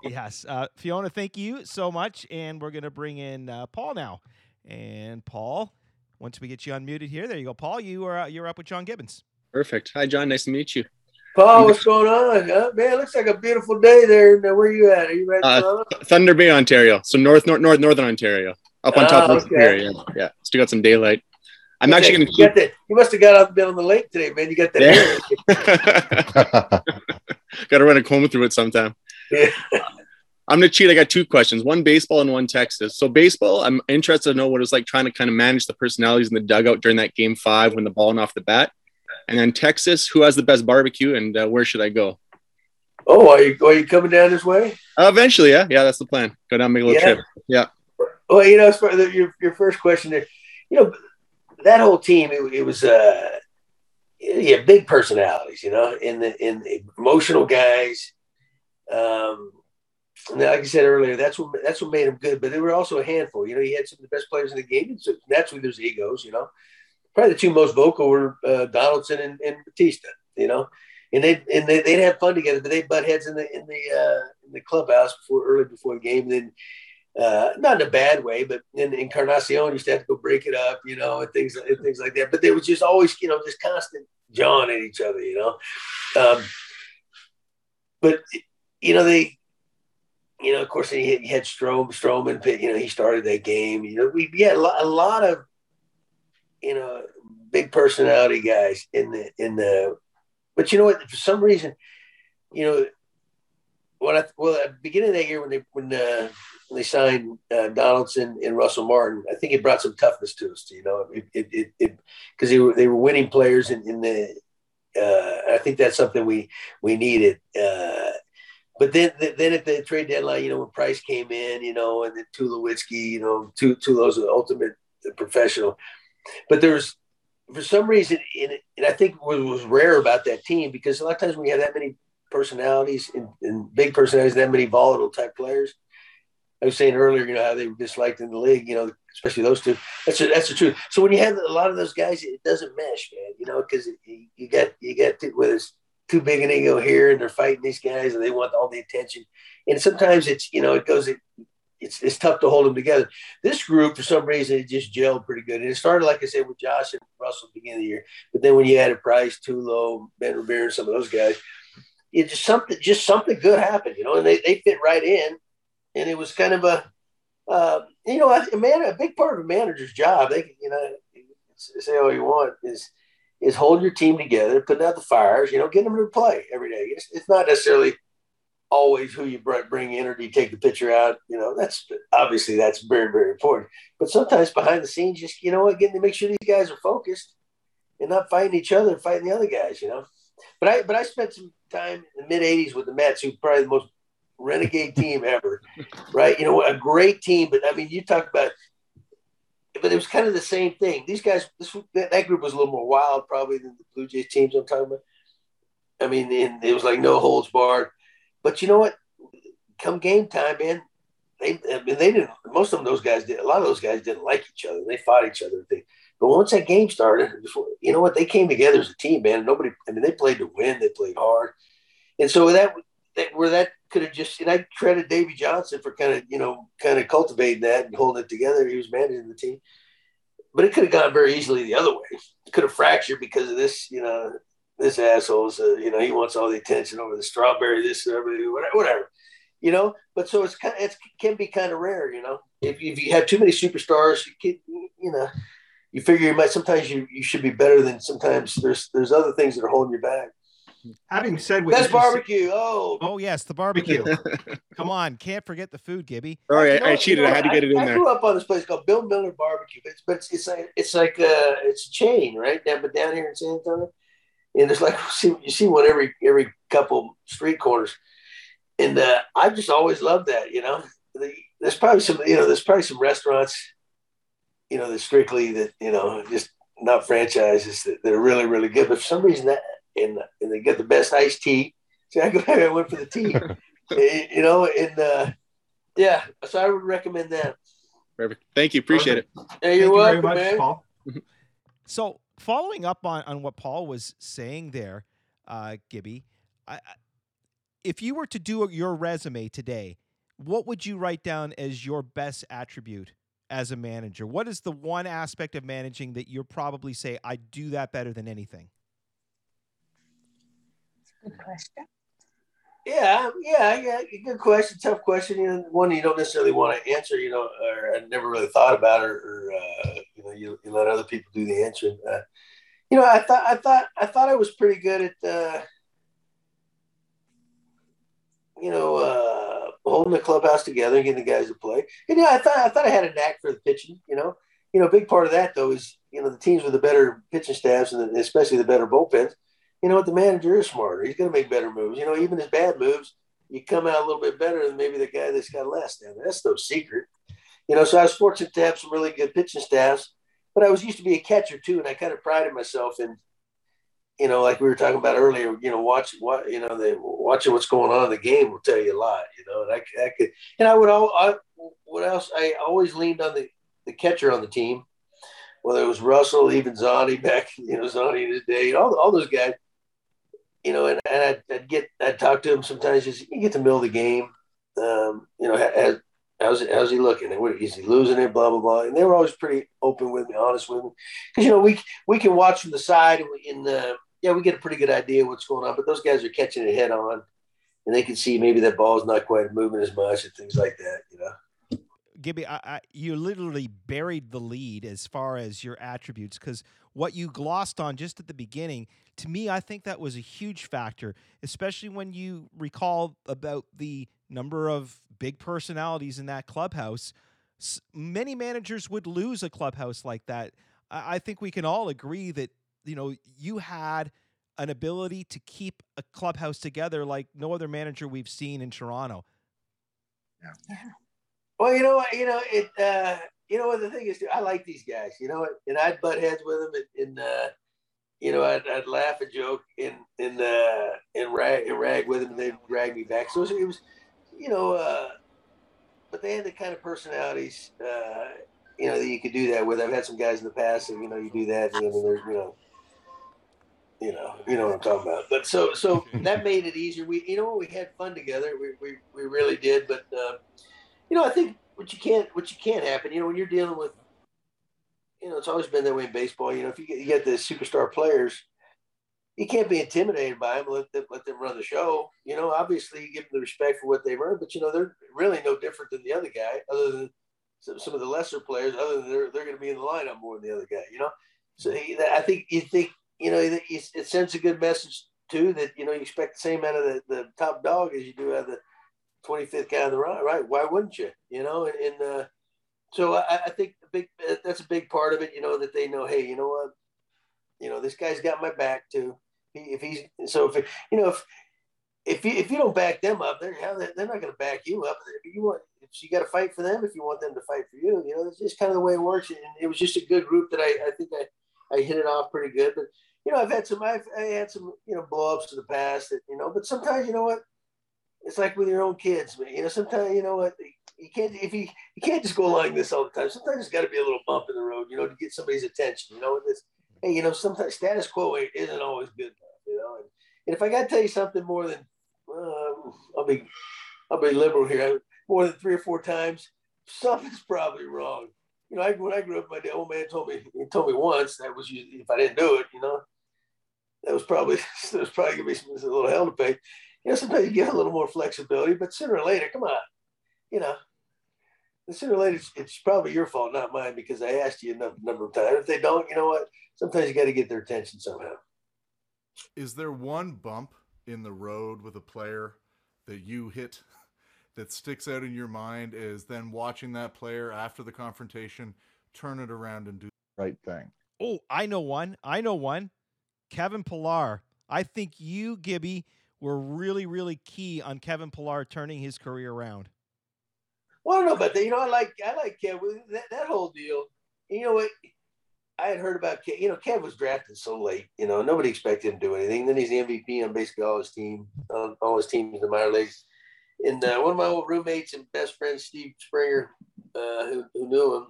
Speaker 3: Yes, uh, Fiona, thank you so much, and we're gonna bring in uh, Paul now. And Paul, once we get you unmuted here, there you go, Paul. You are uh, you're up with John Gibbons.
Speaker 17: Perfect. Hi, John. Nice to meet you.
Speaker 2: Paul, what's going on? Huh? Man, it looks like a beautiful day there. Now, where you at? Are you ready
Speaker 17: Uh,
Speaker 2: Toronto?
Speaker 17: Thunder Bay, Ontario. So north, north, north, northern Ontario. Up on top
Speaker 2: Ah,
Speaker 17: of
Speaker 2: okay.
Speaker 17: Superior. Yeah, yeah. Still got some daylight. I'm
Speaker 2: Okay,
Speaker 17: actually going
Speaker 2: to. got the, you must have got out and been on the lake today, man. You got that.
Speaker 17: Yeah. Got to run a comb through it sometime.
Speaker 2: Yeah.
Speaker 17: I'm gonna cheat. I got two questions: one baseball and one Texas. So baseball, I'm interested to know what it's like trying to kind of manage the personalities in the dugout during that game five when the ball went off the bat. And then Texas, who has the best barbecue and uh, where should I go?
Speaker 2: Oh, are you are you coming down this way?
Speaker 17: Uh, eventually, yeah, yeah, that's the plan. Go down, make a little
Speaker 2: Yeah.
Speaker 17: trip. Yeah.
Speaker 2: Well, you know, as far as your your first question there, you know, that whole team, it, it was uh, yeah, big personalities, you know, in the in the emotional guys. Um, and like I said earlier, that's what that's what made them good. But they were also a handful. You know, you had some of the best players in the game, and so naturally there's egos. You know, probably the two most vocal were uh, Donaldson and, and Bautista. You know, and they and they they'd have fun together, but they butt heads in the in the uh, in the clubhouse before early before the game. And then uh, not in a bad way, but in Encarnacion used to have to go break it up, you know, and things and things like that. But they was just always, you know, just constant jawing at each other, you know. Um, but you know they, you know, of course he had, he had Strom, Stroman, you know, he started that game. You know, we we had a lot, a lot of, you know, big personality guys in the in the. But you know what? For some reason, you know, when I well at the beginning of that year when they when uh, signed uh, Donaldson and Russell Martin, I think it brought some toughness to us. You know, it it it, because they were they were winning players in, in the. Uh, I think that's something we we needed. Uh, but then then at the trade deadline, you know, when Price came in, you know, and then Tulowitzki, you know, Tu- Tulo's the ultimate professional. But there's for some reason, and, and I think what was rare about that team because a lot of times you have that many personalities and, and big personalities, that many volatile type players. I was saying earlier, you know, how they were disliked in the league, you know, especially those two. That's a, that's the truth. So when you have a lot of those guys, it doesn't mesh, man. You know, because you, got you got two, whether it's too big an ego here, and they're fighting these guys, and they want all the attention. And sometimes it's you know it goes it, it's it's tough to hold them together. This group, for some reason, it just gelled pretty good. And it started, like I said, with Josh and Russell at the beginning of the year. But then when you added Price, Tulo, Ben Revere, and some of those guys, it just something just something good happened, you know, and they, they fit right in. And it was kind of a uh, you know, a man a big part of a manager's job, they you know, say all you want is is hold your team together, putting out the fires, you know, getting them to play every day. It's, it's not necessarily always who you bring in or do you take the pitcher out. You know, that's obviously that's very, very important. But sometimes behind the scenes, just, you know what, getting to make sure these guys are focused and not fighting each other and fighting the other guys, you know. But I but I spent some time in the mid 80s with the Mets, who probably the most renegade team ever, right? You know, a great team, but I mean, you talk about but it was kind of the same thing. These guys, this that, group was a little more wild, probably than the Blue Jays teams I'm talking about. I mean, it was like no holds barred. But you know what? Come game time, man, they I mean, they didn't. Most of them, those guys did. A lot of those guys didn't like each other. They fought each other. They, but once that game started, you know what? They came together as a team, man. Nobody. I mean, they played to win. They played hard, and so that, that where that could have just. And I credit Davey Johnson for kind of you know kind of cultivating that and holding it together. He was managing the team, but it could have gone very easily the other way. It could have fractured because of this. You know, this asshole's. Uh, you know, he wants all the attention over the strawberry. This, whatever, whatever. You know, but so it's kind. Of, it can be kind of rare. You know, if, if you have too many superstars, you can, you know you figure you might sometimes you, you should be better than sometimes there's there's other things that are holding you back.
Speaker 7: Having said what
Speaker 2: Best
Speaker 7: you just-
Speaker 2: barbecue. Oh,
Speaker 3: Oh yes, the barbecue. Come on, can't forget the food, Gibby.
Speaker 17: Sorry,
Speaker 2: You know-
Speaker 17: I, I
Speaker 2: you
Speaker 17: cheated.
Speaker 2: know,
Speaker 17: I had to get it in
Speaker 2: I
Speaker 17: there.
Speaker 2: I grew up on this place called Bill Miller Barbecue, but it's but it's, it's like it's like uh it's a chain, right? Down but down here in San Antonio, and there's like see you see one every every couple street corners, and uh, I just always loved that. You know, the, there's probably some you know there's probably some restaurants, you know, that strictly that you know just not franchises that, that are really really good, but for some reason that and and they get the best iced tea. See, I go I went for the tea, Eh, you know, and. uh yeah, so I would recommend that.
Speaker 17: Perfect. Thank you. Appreciate it.
Speaker 2: Hey, you're
Speaker 7: Thank you very much,
Speaker 2: man.
Speaker 7: Paul.
Speaker 3: So following up on, on what Paul was saying there, uh, Gibby, I, I- if you were to do your resume today, what would you write down as your best attribute as a manager? What is the one aspect of managing that you'll probably say, I do that better than anything?
Speaker 16: Good question.
Speaker 2: Yeah, yeah, yeah. Good question. Tough question. You know, one you don't necessarily want to answer. You know, or I never really thought about, or, or uh, you know, you, you let other people do the answering. Uh, you know, I thought, I thought, I thought I was pretty good at, uh, you know, uh, holding the clubhouse together, and getting the guys to play. And yeah, I thought, I thought I had a knack for the pitching. You know, you know, a big part of that though is you know the teams with the better pitching staffs and especially the better bullpens you know what? The manager is smarter. He's going to make better moves. You know, even his bad moves, you come out a little bit better than maybe the guy that's got less there. That's no secret. You know, so I was fortunate to have some really good pitching staffs, but I was used to be a catcher too, and I kind of prided myself in, you know, like we were talking about earlier. You know, watch what you know, the watching what's going on in the game will tell you a lot. You know, and I, I could, and I would all, I, what else? I always leaned on the the catcher on the team, whether it was Russell, even Zaunie back, you know, Zaunie in his day, all all those guys you know, and, and I'd, I'd get, I'd talk to him sometimes. Just you get to middle of the game. Um, you know, has, how's how's he looking? And what, is he losing it? Blah blah blah. And they were always pretty open with me, honest with me, because you know we we can watch from the side and we, uh, yeah, we get a pretty good idea what's going on. But those guys are catching it head on, and they can see maybe that ball's not quite moving as much and things like that. You know.
Speaker 3: Gibby, I, I, you literally buried the lead as far as your attributes because what you glossed on just at the beginning, to me, I think that was a huge factor, especially when you recall about the number of big personalities in that clubhouse. S- many managers would lose a clubhouse like that. I, I think we can all agree that you know you had an ability to keep a clubhouse together like no other manager we've seen in Toronto. Yeah.
Speaker 2: Well, you know what? You know it. Uh, you know what the thing is? I like these guys. You know, and I'd butt heads with them, and, and uh, you know, I'd, I'd laugh and joke in in uh, in rag and rag with them, and they'd drag me back. So it was, you know, uh, but they had the kind of personalities, uh, you know, that you could do that with. I've had some guys in the past, and you know, you do that, and there's, you know. You know, you know what I'm talking about. But so, so that made it easier. We, you know, we had fun together. We, we, we really did. But, uh, you know, I think what you can't what you can't happen, you know, when you're dealing with, you know, it's always been that way in baseball. You know, if you get you get the superstar players, you can't be intimidated by them. Let them let them run the show. You know, obviously you give them the respect for what they've earned, but you know they're really no different than the other guy, other than some, some of the lesser players. Other than they're they're going to be in the lineup more than the other guy. You know, so he, I think you think you know it, sends a good message too that you know you expect the same out of the, the top dog as you do out of the 25th guy on the right, right? Why wouldn't you? You know, and, and uh, so I, I think big that's a big part of it. You know that they know, hey, you know what, you know this guy's got my back too. If he's so if you know if if you if you don't back them up, they're they're not going to back you up. If you want, if you got to fight for them, if you want them to fight for you, you know, it's just kind of the way it works. And it was just a good group that I I think I I hit it off pretty good. But you know, I've had some I've I had some you know blow ups in the past that you know, but sometimes you know what it's like with your own kids, man. You know, sometimes you know what you can't if you you can't just go along this all the time. Sometimes there's got to be a little bump in the road, you know, to get somebody's attention. You know, this hey, you know, sometimes status quo isn't always good enough. You know, and, and if I got to tell you something more than uh, I'll be I'll be liberal here, more than three or four times, something's probably wrong. You know, I, when I grew up, my old man told me he told me once that was if I didn't do it, you know, that was probably that was probably gonna be some, a little hell to pay you know, sometimes you get a little more flexibility, but sooner or later, come on, you know, sooner or later, it's, it's probably your fault, not mine, because I asked you a number, number of times. If they don't, you know what? Sometimes you got to get their attention somehow.
Speaker 6: Is there one bump in the road with a player that you hit that sticks out in your mind is then watching that player after the confrontation turn it around and do
Speaker 1: the right thing?
Speaker 3: Oh, I know one. I know one. Kevin Pillar. I think you, Gibby, were really, really key on Kevin Pillar turning his career around.
Speaker 2: Well, I don't know. You know, I like I like Kevin. That, that whole deal. You know what? I had heard about Kev. You know, Kev was drafted so late. You know, nobody expected him to do anything. Then he's the MVP on basically all his team, on all his teams in the minor leagues. And uh, one of my old roommates and best friends, Steve Springer, uh, who, who, knew him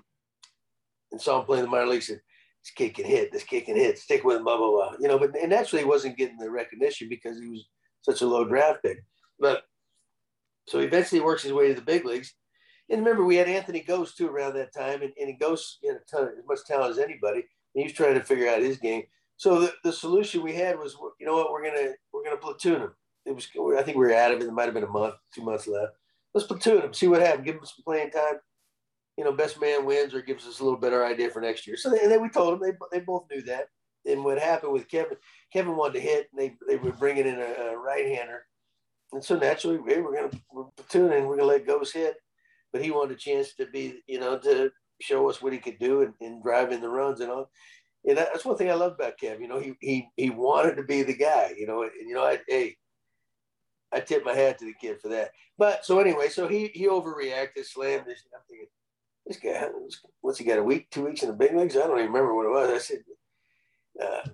Speaker 2: and saw him play in the minor leagues, said, "This kid can hit. This kid can hit. Stick with him." Blah blah blah. You know, but and naturally he wasn't getting the recognition because he was such a low draft pick. But so he eventually works his way to the big leagues and remember, we had Anthony Gose too around that time, and, and Gose had a ton, as much talent as anybody. And he was trying to figure out his game. So the, the solution we had was, you know what, we're gonna we're gonna platoon him. It was, I think we were out of it. It might have been a month, two months left. Let's platoon him, see what happens. Give him some playing time. You know, best man wins or gives us a little better idea for next year. So they, and then we told them they, they both knew that. And what happened with Kevin, Kevin wanted to hit, and they they were bringing in a, a right hander, and so naturally, hey, we're gonna we're platooning, we're gonna let Gose hit but he wanted a chance to be, you know, to show us what he could do and, and drive in the runs and all. And that's one thing I love about Kev. You know, he he he wanted to be the guy. You know, and you know, I hey, I tip my hat to the kid for that. But so anyway, so he he overreacted, slammed this. I'm thinking, this guy, what's he got? A week, two weeks in the big leagues? I don't even remember what it was. I said, uh,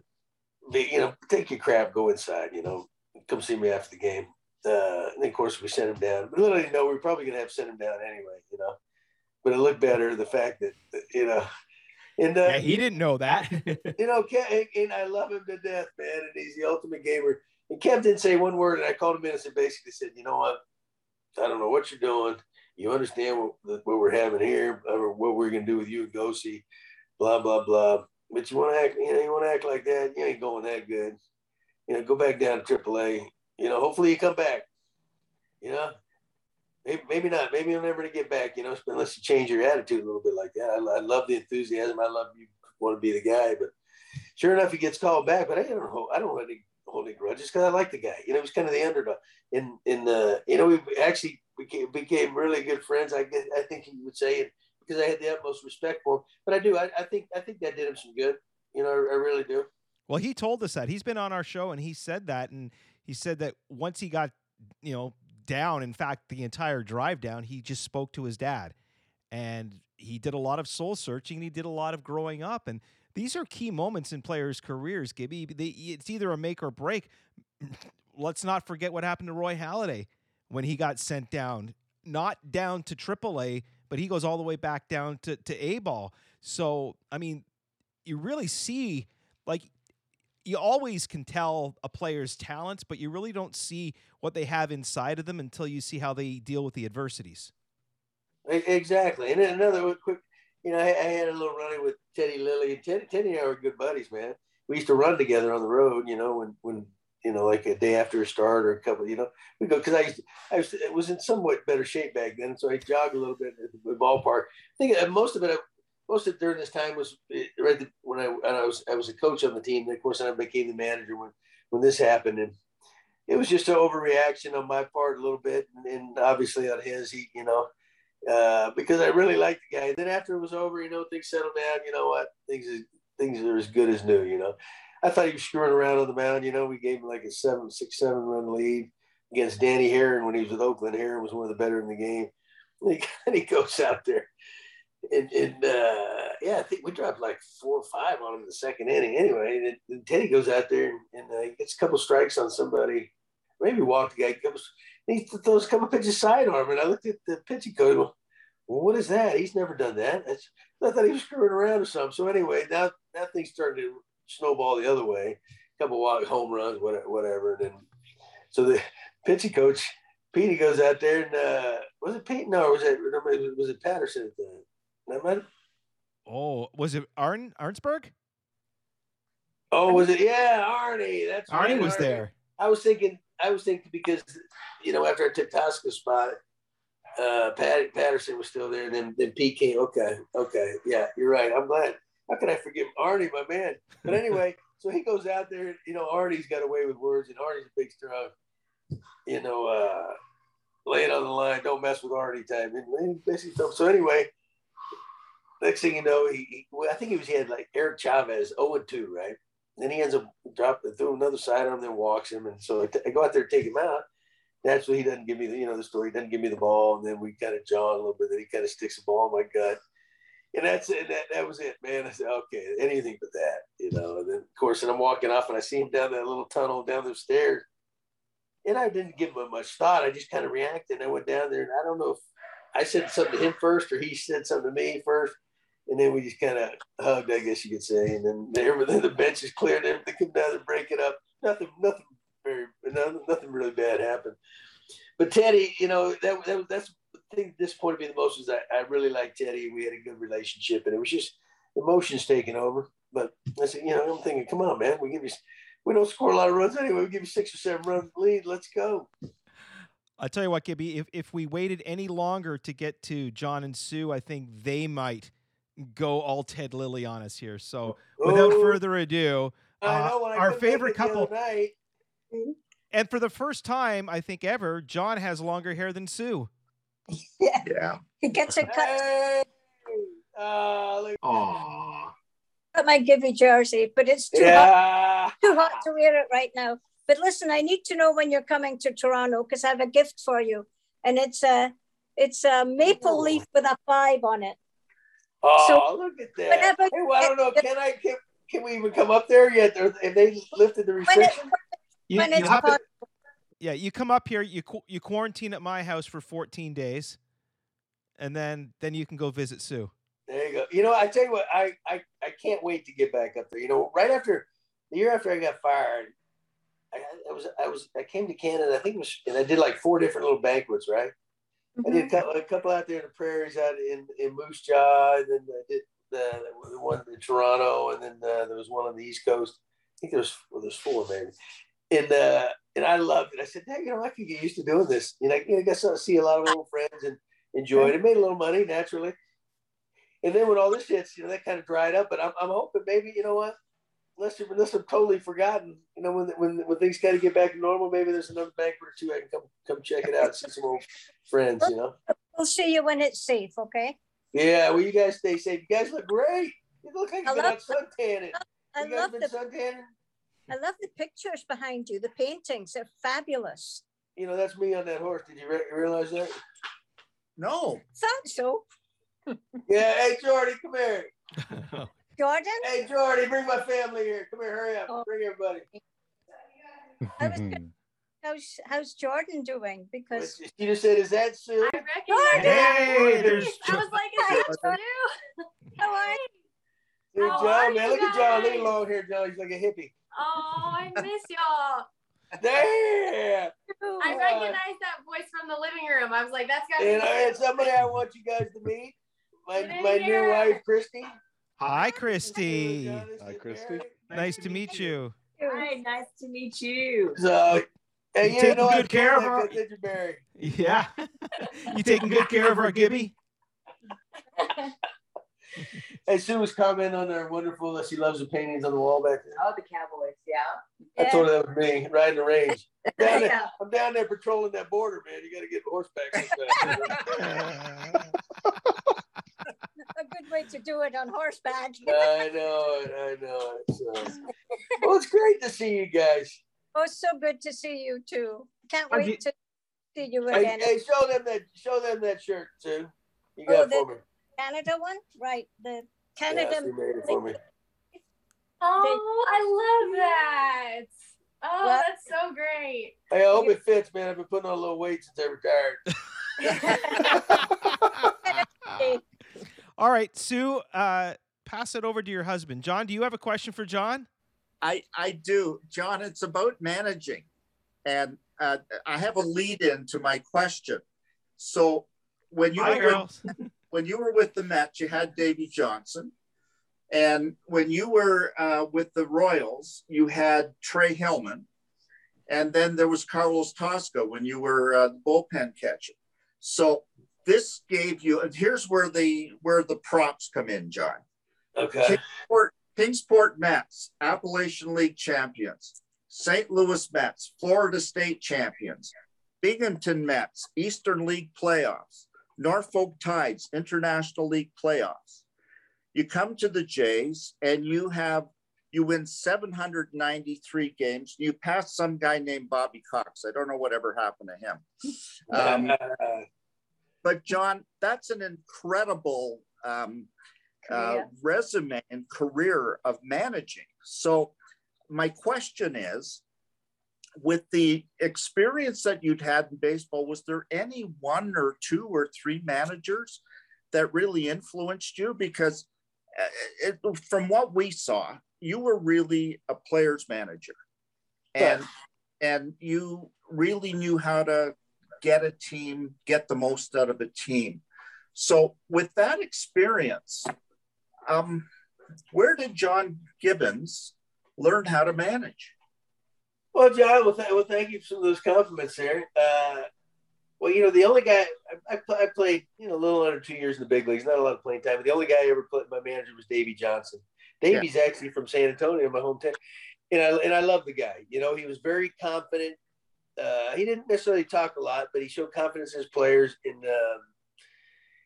Speaker 2: you know, take your crap, go inside. You know, come see me after the game uh, and of course we sent him down. But little did you know we are probably going to have to send him down anyway, you know. But it looked better the fact that you know,
Speaker 3: and uh, yeah, he didn't know that.
Speaker 2: you know, Kev, and I love him to death, man. And he's the ultimate gamer. And Kev didn't say one word, and I called him in and said, basically said, you know what, I don't know what you're doing. You understand what, what we're having here, or what we're going to do with you and Gosey, blah blah blah. But you want to act, you know, you want to act like that. You ain't going that good. You know, go back down to AAA you know, hopefully you come back. You know, maybe, maybe not. Maybe you'll never get back. You know, unless you change your attitude a little bit like that. I, I love the enthusiasm. I love you want to be the guy, but sure enough, he gets called back. But I don't hold, I don't any, hold grudges because I like the guy. You know, he's kind of the underdog. In in the you know we actually became, became really good friends. I I think he would say it because I had the utmost respect for him. But I do. I, I think I think that did him some good. You know, I, I really do.
Speaker 3: Well, he told us that he's been on our show and he said that, and he said that once he got, you know, down, in fact, the entire drive down, he just spoke to his dad. And he did a lot of soul searching. And he did a lot of growing up. And these are key moments in players' careers, Gibby. It's either a make or break. Let's not forget what happened to Roy Halladay when he got sent down, not down to AAA, but he goes all the way back down to, to A ball. So, I mean, you really see, like, you always can tell a player's talents, but you really don't see what they have inside of them until you see how they deal with the adversities.
Speaker 2: Exactly. And then another quick, you know, I, had a little running with Teddy Lilly. Teddy, Teddy and I were good buddies, man. We used to run together on the road, you know, when, when, you know, like a day after a start or a couple, you know, we go, cause I used to, I was, was in somewhat better shape back then. So I jogged a little bit at the ballpark. I think uh, most of it, most of during this time was eh, right when I, when I was I was a coach on the team. And of course, I became the manager when when this happened, and it was just an overreaction on my part a little bit, and, and obviously on his. He, you know, uh, because I really liked the guy. And then after it was over, you know, things settled down. You know what? Things things are as good as new. You know, I thought he was screwing around on the mound. You know, we gave him like a seven, six, seven run lead against Danny Haren when he was with Oakland. Herron was one of the better in the game. And he goes out there and, and uh, yeah, I think we dropped like four or five on him in the second inning. Anyway, and, and Teddy goes out there and, and uh, gets a couple strikes on somebody. Maybe walked the guy. Comes, he throws a couple pitches sidearm, and I looked at the pitching coach. Well, what is that? He's never done that. That's, I thought he was screwing around or something. So anyway, now now things starting to snowball the other way. A couple walk home runs, whatever, and then so the pitching coach Petey goes out there and uh, was it Pete? No, was it was it Patterson at the
Speaker 3: Oh, was it Arn Arnsberg?
Speaker 2: Oh, was it? Yeah, Arnie. That's
Speaker 3: Arnie right, was Arnie. there.
Speaker 2: I was thinking. I was thinking because you know after I took Tosca's spot, uh, Pat, Patterson was still there, and then then Pete came. Okay, okay, yeah, you're right. I'm glad. How can I forget Arnie, my man? But anyway, so he goes out there. You know, Arnie's got away with words, and Arnie's a big strong. You know, uh, lay it on the line. Don't mess with Arnie type. And basically, so anyway, next thing you know, he, he I think he was he had like Eric Chavez, 0 and 2, right? Then he ends up dropping through another side on him, then walks him. And so I, t- I go out there, take him out. Naturally, he doesn't give me the, you know, the story. He doesn't give me the ball. And then we kind of jaw a little bit. Then he kind of sticks the ball in my gut. And that's it. That, that was it, man. I said, okay, anything but that, you know. And then, of course, and I'm walking off and I see him down that little tunnel down the stairs. And I didn't give him much thought. I just kind of reacted. I went down there and I don't know if I said something to him first or he said something to me first and then we just kind of hugged, I guess you could say. And then everything, the bench is cleared, everything come down and break it up. Nothing, nothing very, nothing, really bad happened. But Teddy, you know, that, that that's the thing that disappointed me the most is I, I really liked Teddy. We had a good relationship, and it was just emotions taking over. But I said, you know, I'm thinking, come on, man, we give you, we don't score a lot of runs anyway. We give you six or seven runs lead. Let's go.
Speaker 3: I tell you what, Gibby, if if we waited any longer to get to John and Sue, I think they might go all Ted Lilly on us here. So without further ado,
Speaker 2: I
Speaker 3: uh,
Speaker 2: know
Speaker 3: our favorite
Speaker 2: it the other
Speaker 3: couple.
Speaker 2: night.
Speaker 3: And for the first time, I think ever, John has longer hair than Sue.
Speaker 18: Yeah.
Speaker 6: Yeah.
Speaker 18: He gets a cut.
Speaker 2: Hey, uh, look-
Speaker 7: Aw.
Speaker 18: Got my Gibby jersey, but it's too hot, too hot to wear it right now. But listen, I need to know when you're coming to Toronto because I have a gift for you, and it's a it's a maple leaf with a five on it.
Speaker 2: Oh,
Speaker 18: So,
Speaker 2: look at that.
Speaker 18: whenever-
Speaker 2: Hey, well, I don't know. Can I? Can, can we even come up there yet? Or have they lifted the
Speaker 18: When,
Speaker 2: restriction?
Speaker 3: You,
Speaker 18: when
Speaker 3: you have to- yeah, you come up here, you you quarantine at my house for 14 days, and then then you can go visit Sue.
Speaker 2: There you go. You know, I tell you what, I, I, I can't wait to get back up there. You know, right after the year after I got fired, I, I was I was I came to Canada. I think it was, and I did like four different little banquets. Right. I did a couple, a couple out there in the prairies, out in in Moose Jaw, and then I did the, the one in Toronto, and then uh, there was one on the East Coast. I think there was well, there's four maybe, and uh, and I loved it. I said, hey, you know, I could get used to doing this. You know, I, I guess I see a lot of old friends and enjoy it. It made a little money naturally. And then when all this hits, you know, that kind of dried up. But I'm, I'm hoping maybe, you know what, unless, unless I'm totally forgotten, you know, when when, when things kind of get back to normal, maybe there's another banquet or two I can come come check it out, see some old friends, you know.
Speaker 18: we'll see you when it's safe. Okay.
Speaker 2: Yeah, well, you guys stay safe. You guys look great. You look like you've been
Speaker 18: love-
Speaker 2: out sun tanning.
Speaker 18: I
Speaker 2: You guys
Speaker 18: love
Speaker 2: been
Speaker 18: the
Speaker 2: sun?
Speaker 18: I love the pictures behind you. The paintings are fabulous.
Speaker 2: You know, that's me on that horse. Did you re- realize that?
Speaker 19: No.
Speaker 18: Thought so,
Speaker 2: Yeah. Hey, Jordy, come here.
Speaker 18: Jordan.
Speaker 2: Hey, Jordan, bring my family here. Come here, hurry up.
Speaker 18: Oh.
Speaker 2: Bring everybody.
Speaker 18: I was. How's how's Jordan doing? Because
Speaker 2: She just said, "Is that Sue?"
Speaker 20: I recognize
Speaker 3: Hey, there's
Speaker 20: I was like, is that you?
Speaker 18: how are you?
Speaker 2: Dude,
Speaker 20: How
Speaker 2: John,
Speaker 20: are
Speaker 2: man,
Speaker 20: you
Speaker 2: look at John. Look at
Speaker 20: guys?
Speaker 2: long hair, John. He's like a hippie.
Speaker 20: Oh, I miss y'all.
Speaker 2: There.
Speaker 20: I recognize that voice from the living room. I was like, that's got to
Speaker 2: And I had
Speaker 20: be
Speaker 2: somebody I want you guys to meet. My my new wife, Christy.
Speaker 3: Hi, Christy.
Speaker 1: Hi, Christy.
Speaker 3: Nice to meet you.
Speaker 20: Hi, nice to meet you.
Speaker 2: So, hey,
Speaker 3: You
Speaker 2: you
Speaker 3: taking
Speaker 2: know, I
Speaker 3: good care of her?
Speaker 2: like Ginger Berry.
Speaker 3: Yeah. you taking good care of her, Gibby?
Speaker 2: Hey, Sue was commenting on her wonderful that she loves the paintings on the wall back there.
Speaker 20: Oh, the Cowboys, yeah.
Speaker 2: I told her that was me riding the range. I'm down, there,
Speaker 20: Yeah.
Speaker 2: I'm down there patrolling that border, man. You got to get horseback. Sometime.
Speaker 18: A good way to do it on horseback.
Speaker 2: I know it. I know it. So. Well, it's great to see you guys.
Speaker 18: Oh, it's so good to see you too. Can't wait
Speaker 2: you-
Speaker 18: to see you again.
Speaker 2: hey, show them that. Show them that shirt, Sue. You
Speaker 18: Oh,
Speaker 2: got
Speaker 18: the-
Speaker 2: for me.
Speaker 18: Canada one, right? The
Speaker 2: Yeah,
Speaker 18: Canada.
Speaker 2: Sue made it for me.
Speaker 20: Oh, I love that. Oh,
Speaker 18: Well-
Speaker 20: that's so great.
Speaker 2: Hey, I hope it fits, man. I've been putting on a little weight since I retired.
Speaker 3: All right, Sue, uh, pass it over to your husband. John, do you have a question for John?
Speaker 19: I I do, John. It's about managing, and uh, I have a lead in to my question. So when you
Speaker 3: Hi,
Speaker 19: were with, when you were with the Mets, you had Davey Johnson, and when you were uh, with the Royals, you had Trey Hillman, and then there was Carlos Tosca when you were uh, the bullpen catcher. So this gave you, and here's where the where the props come in, John.
Speaker 2: Okay.
Speaker 19: You, Kingsport Mets, Appalachian League champions. St. Lucie Mets, Florida State champions. Binghamton Mets, Eastern League playoffs. Norfolk Tides, International League playoffs. You come to the Jays and you have you win 793 games. You pass some guy named Bobby Cox. I don't know whatever happened to him. Um, but John, that's an incredible um, uh, resume and career of managing. So, my question is with the experience that you'd had in baseball, was there any one or two or three managers that really influenced you? Because uh, it, from what we saw, you were really a player's manager, and and you really knew how to get a team, get the most out of a team. So with that experience, um, where did John Gibbons learn how to manage?
Speaker 2: Well, John, well, th- well thank you for those compliments there. Uh, well, you know, the only guy I, I, I, played, you know, a little under two years in the big leagues, not a lot of playing time. But the only guy I ever played, my manager was Davey Johnson. Davey's yeah. actually from San Antonio, my hometown, and I and I love the guy. You know, he was very confident. Uh, he didn't necessarily talk a lot, but he showed confidence in his players. And um,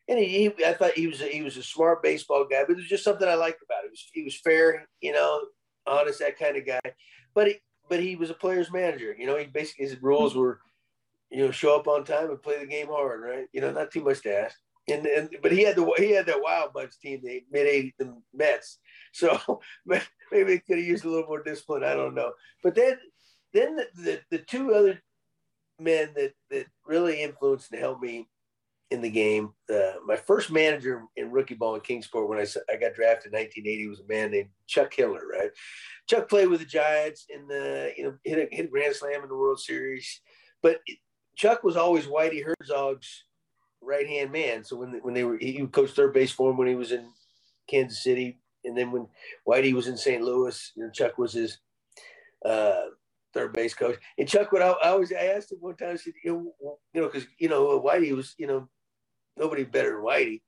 Speaker 2: and he, he, I thought he was a, he was a smart baseball guy, but it was just something I liked about him. He was, he was fair, you know, honest, that kind of guy. But he, but he was a player's manager. You know, he basically his rules were, you know, show up on time and play the game hard, right? You know, not too much to ask. And, and but he had the he had that wild bunch team, the mid eighty the Mets. So maybe he could have used a little more discipline. I don't know. But then then the, the, the two other men that that really influenced and helped me in the game. Uh, my first manager in rookie ball in Kingsport when I, I got drafted in 1980 was a man named Chuck Hiller, right? Chuck played with the Giants in the, you know, hit a, hit a grand slam in the World Series. But Chuck was always Whitey Herzog's right hand man. So when, when they were, he coached third base for him when he was in Kansas City. And then when Whitey was in St. Louis, you know, Chuck was his uh, third base coach. And Chuck would I, I always I asked him one time, I said, you know, because you know Whitey was, you know, nobody better than Whitey.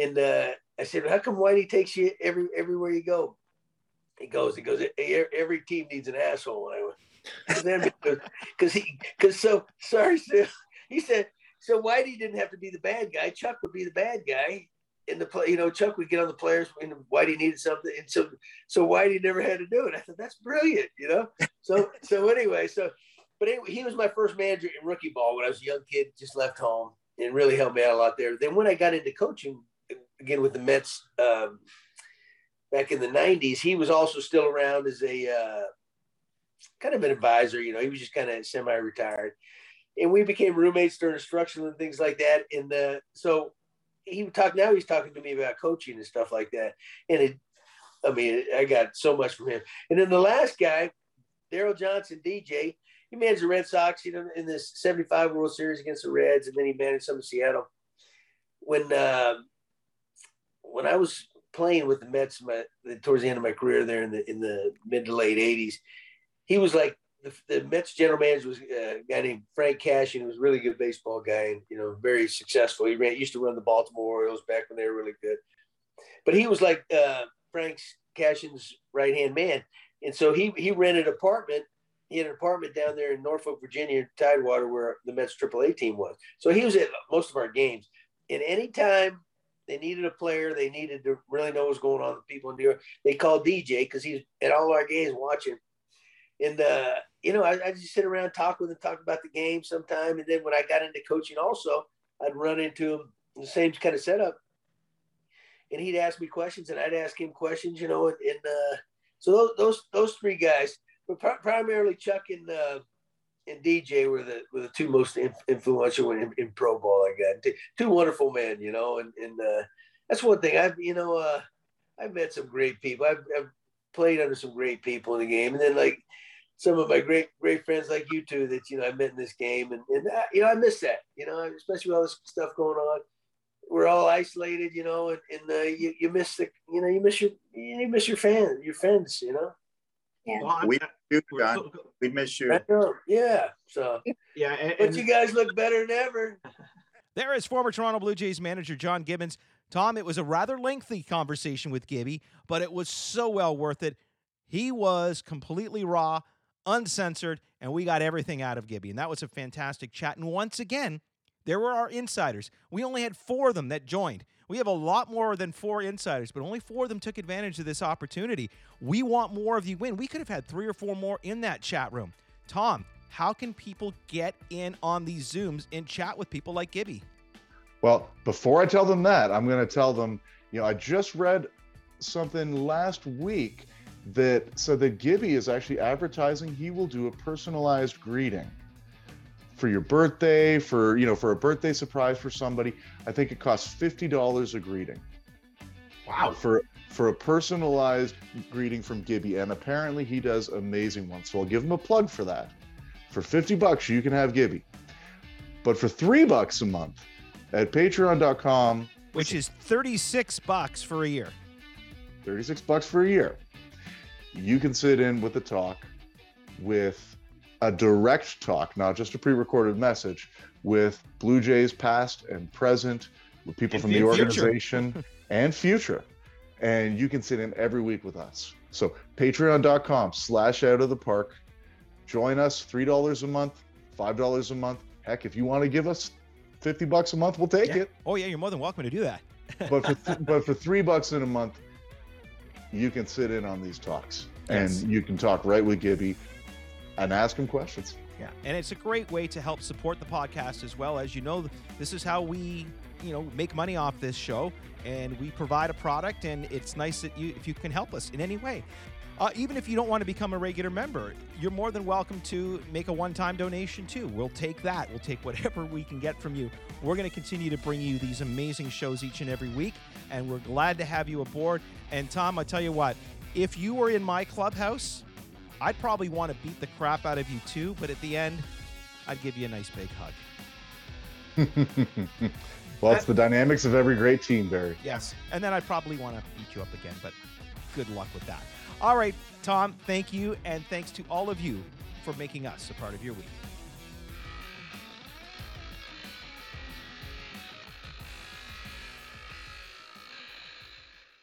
Speaker 2: And uh, I said, how come Whitey takes you every everywhere you go? He goes, he goes, every team needs an asshole. And I went, then because he, because so sorry, Sue. He said, so Whitey didn't have to be the bad guy. Chuck would be the bad guy. In the play, you know, Chuck would get on the players when Whitey needed something, and so so Whitey never had to do it. I thought that's brilliant, you know. So so anyway, so but anyway, he was my first manager in rookie ball when I was a young kid, just left home, and really helped me out a lot there. Then when I got into coaching again with the Mets um, back in the '90s, he was also still around as a uh, kind of an advisor. You know, he was just kind of semi-retired, and we became roommates during instruction and things like that. And uh, so he would talk. Now he's talking to me about coaching and stuff like that. And it, I mean, I got so much from him. And then the last guy, Darrell Johnson, DJ he managed the Red Sox, you know, in this 75 World Series against the Reds, and then he managed some in Seattle. When uh, when I was playing with the Mets my, towards the end of my career there in the in the mid to late 80s, he was like the, the Mets general manager was a guy named Frank Cashen, he was a really good baseball guy and you know very successful. He ran used to run the Baltimore Orioles back when they were really good, but he was like uh, Frank's Cashen's right hand man, and so he he rented an apartment he had an apartment down there in Norfolk, Virginia, Tidewater, where the Mets AAA team was. So he was at most of our games. And anytime they needed a player, they needed to really know what's going on with people in New York, they called DJ because he's at all our games watching. And, uh, you know, I, I just sit around, talk with him, talk about the game sometime. And then when I got into coaching also, I'd run into him, the same kind of setup. And he'd ask me questions and I'd ask him questions, you know, and, and uh, so those, those, those three guys – but pr- primarily Chuck and uh, and DJ were the were the two most influential in, in, pro ball. I got two, two wonderful men, you know, and and uh, that's one thing. I've you know uh, I've met some great people. I've, I've played under some great people in the game, and then like some of my great great friends like you two that you know I met in this game, and and uh, you know I miss that, you know, especially with all this stuff going on. We're all isolated, you know, and, and uh, you, you miss the, you know, you miss your, you miss your fans, your friends, you know.
Speaker 18: Yeah.
Speaker 19: Well, we you, John. We miss you.
Speaker 2: Yeah. So
Speaker 7: yeah, and,
Speaker 2: but you guys look better than ever.
Speaker 3: There is former Toronto Blue Jays manager John Gibbons Tom, it was a rather lengthy conversation with Gibby, but it was so well worth it. He was completely raw, uncensored, and we got everything out of Gibby. And that was a fantastic chat. And once again, there were our insiders. We only had four of them that joined. We have a lot more than four insiders, but only four of them took advantage of this opportunity. We want more of you in. We could have had three or four more in that chat room. Tom, how can people get in on these Zooms and chat with people like Gibby?
Speaker 1: Well, before I tell them that, I'm going to tell them, you know, I just read something last week that said that Gibby is actually advertising he will do a personalized greeting for your birthday, for you know, for a birthday surprise for somebody. I think it costs fifty dollars a greeting.
Speaker 7: Wow.
Speaker 1: For for a personalized greeting from Gibby, and apparently he does amazing ones. So I'll give him a plug for that. For fifty bucks, you can have Gibby. But for three bucks a month at patreon.com,
Speaker 3: which is 36 bucks for a year.
Speaker 1: 36 bucks for a year. You can sit in with a talk with a direct talk, not just a pre-recorded message, with Blue Jays past and present, with people
Speaker 3: And
Speaker 1: from the
Speaker 3: future.
Speaker 1: organization and future. And you can sit in every week with us. So patreon.com slash out of the park. Join us $3 a month, $5 a month. Heck, if you want to give us 50 bucks a month, we'll take
Speaker 3: Yeah.
Speaker 1: it.
Speaker 3: Oh, yeah, you're more than welcome to do that.
Speaker 1: But for th- but for three bucks in a month, you can sit in on these talks
Speaker 3: Yes.
Speaker 1: and you can talk right with Gibby and ask him questions.
Speaker 3: Yeah, and it's a great way to help support the podcast as well. As you know, this is how we, you know, make money off this show, and we provide a product, and it's nice that you, if you can help us in any way. Uh, even if you don't want to become a regular member, you're more than welcome to make a one-time donation too. We'll take that. We'll take whatever we can get from you. We're going to continue to bring you these amazing shows each and every week, and we're glad to have you aboard. And Tom, I tell you what, if you were in my clubhouse, I'd probably want to beat the crap out of you too, but at the end, I'd give you a nice big hug.
Speaker 1: well, it's the dynamics of every great team, Barry.
Speaker 3: Yes. And then I'd probably want to beat you up again, but good luck with that. All right, Tom, thank you. And thanks to all of you for making us a part of your week.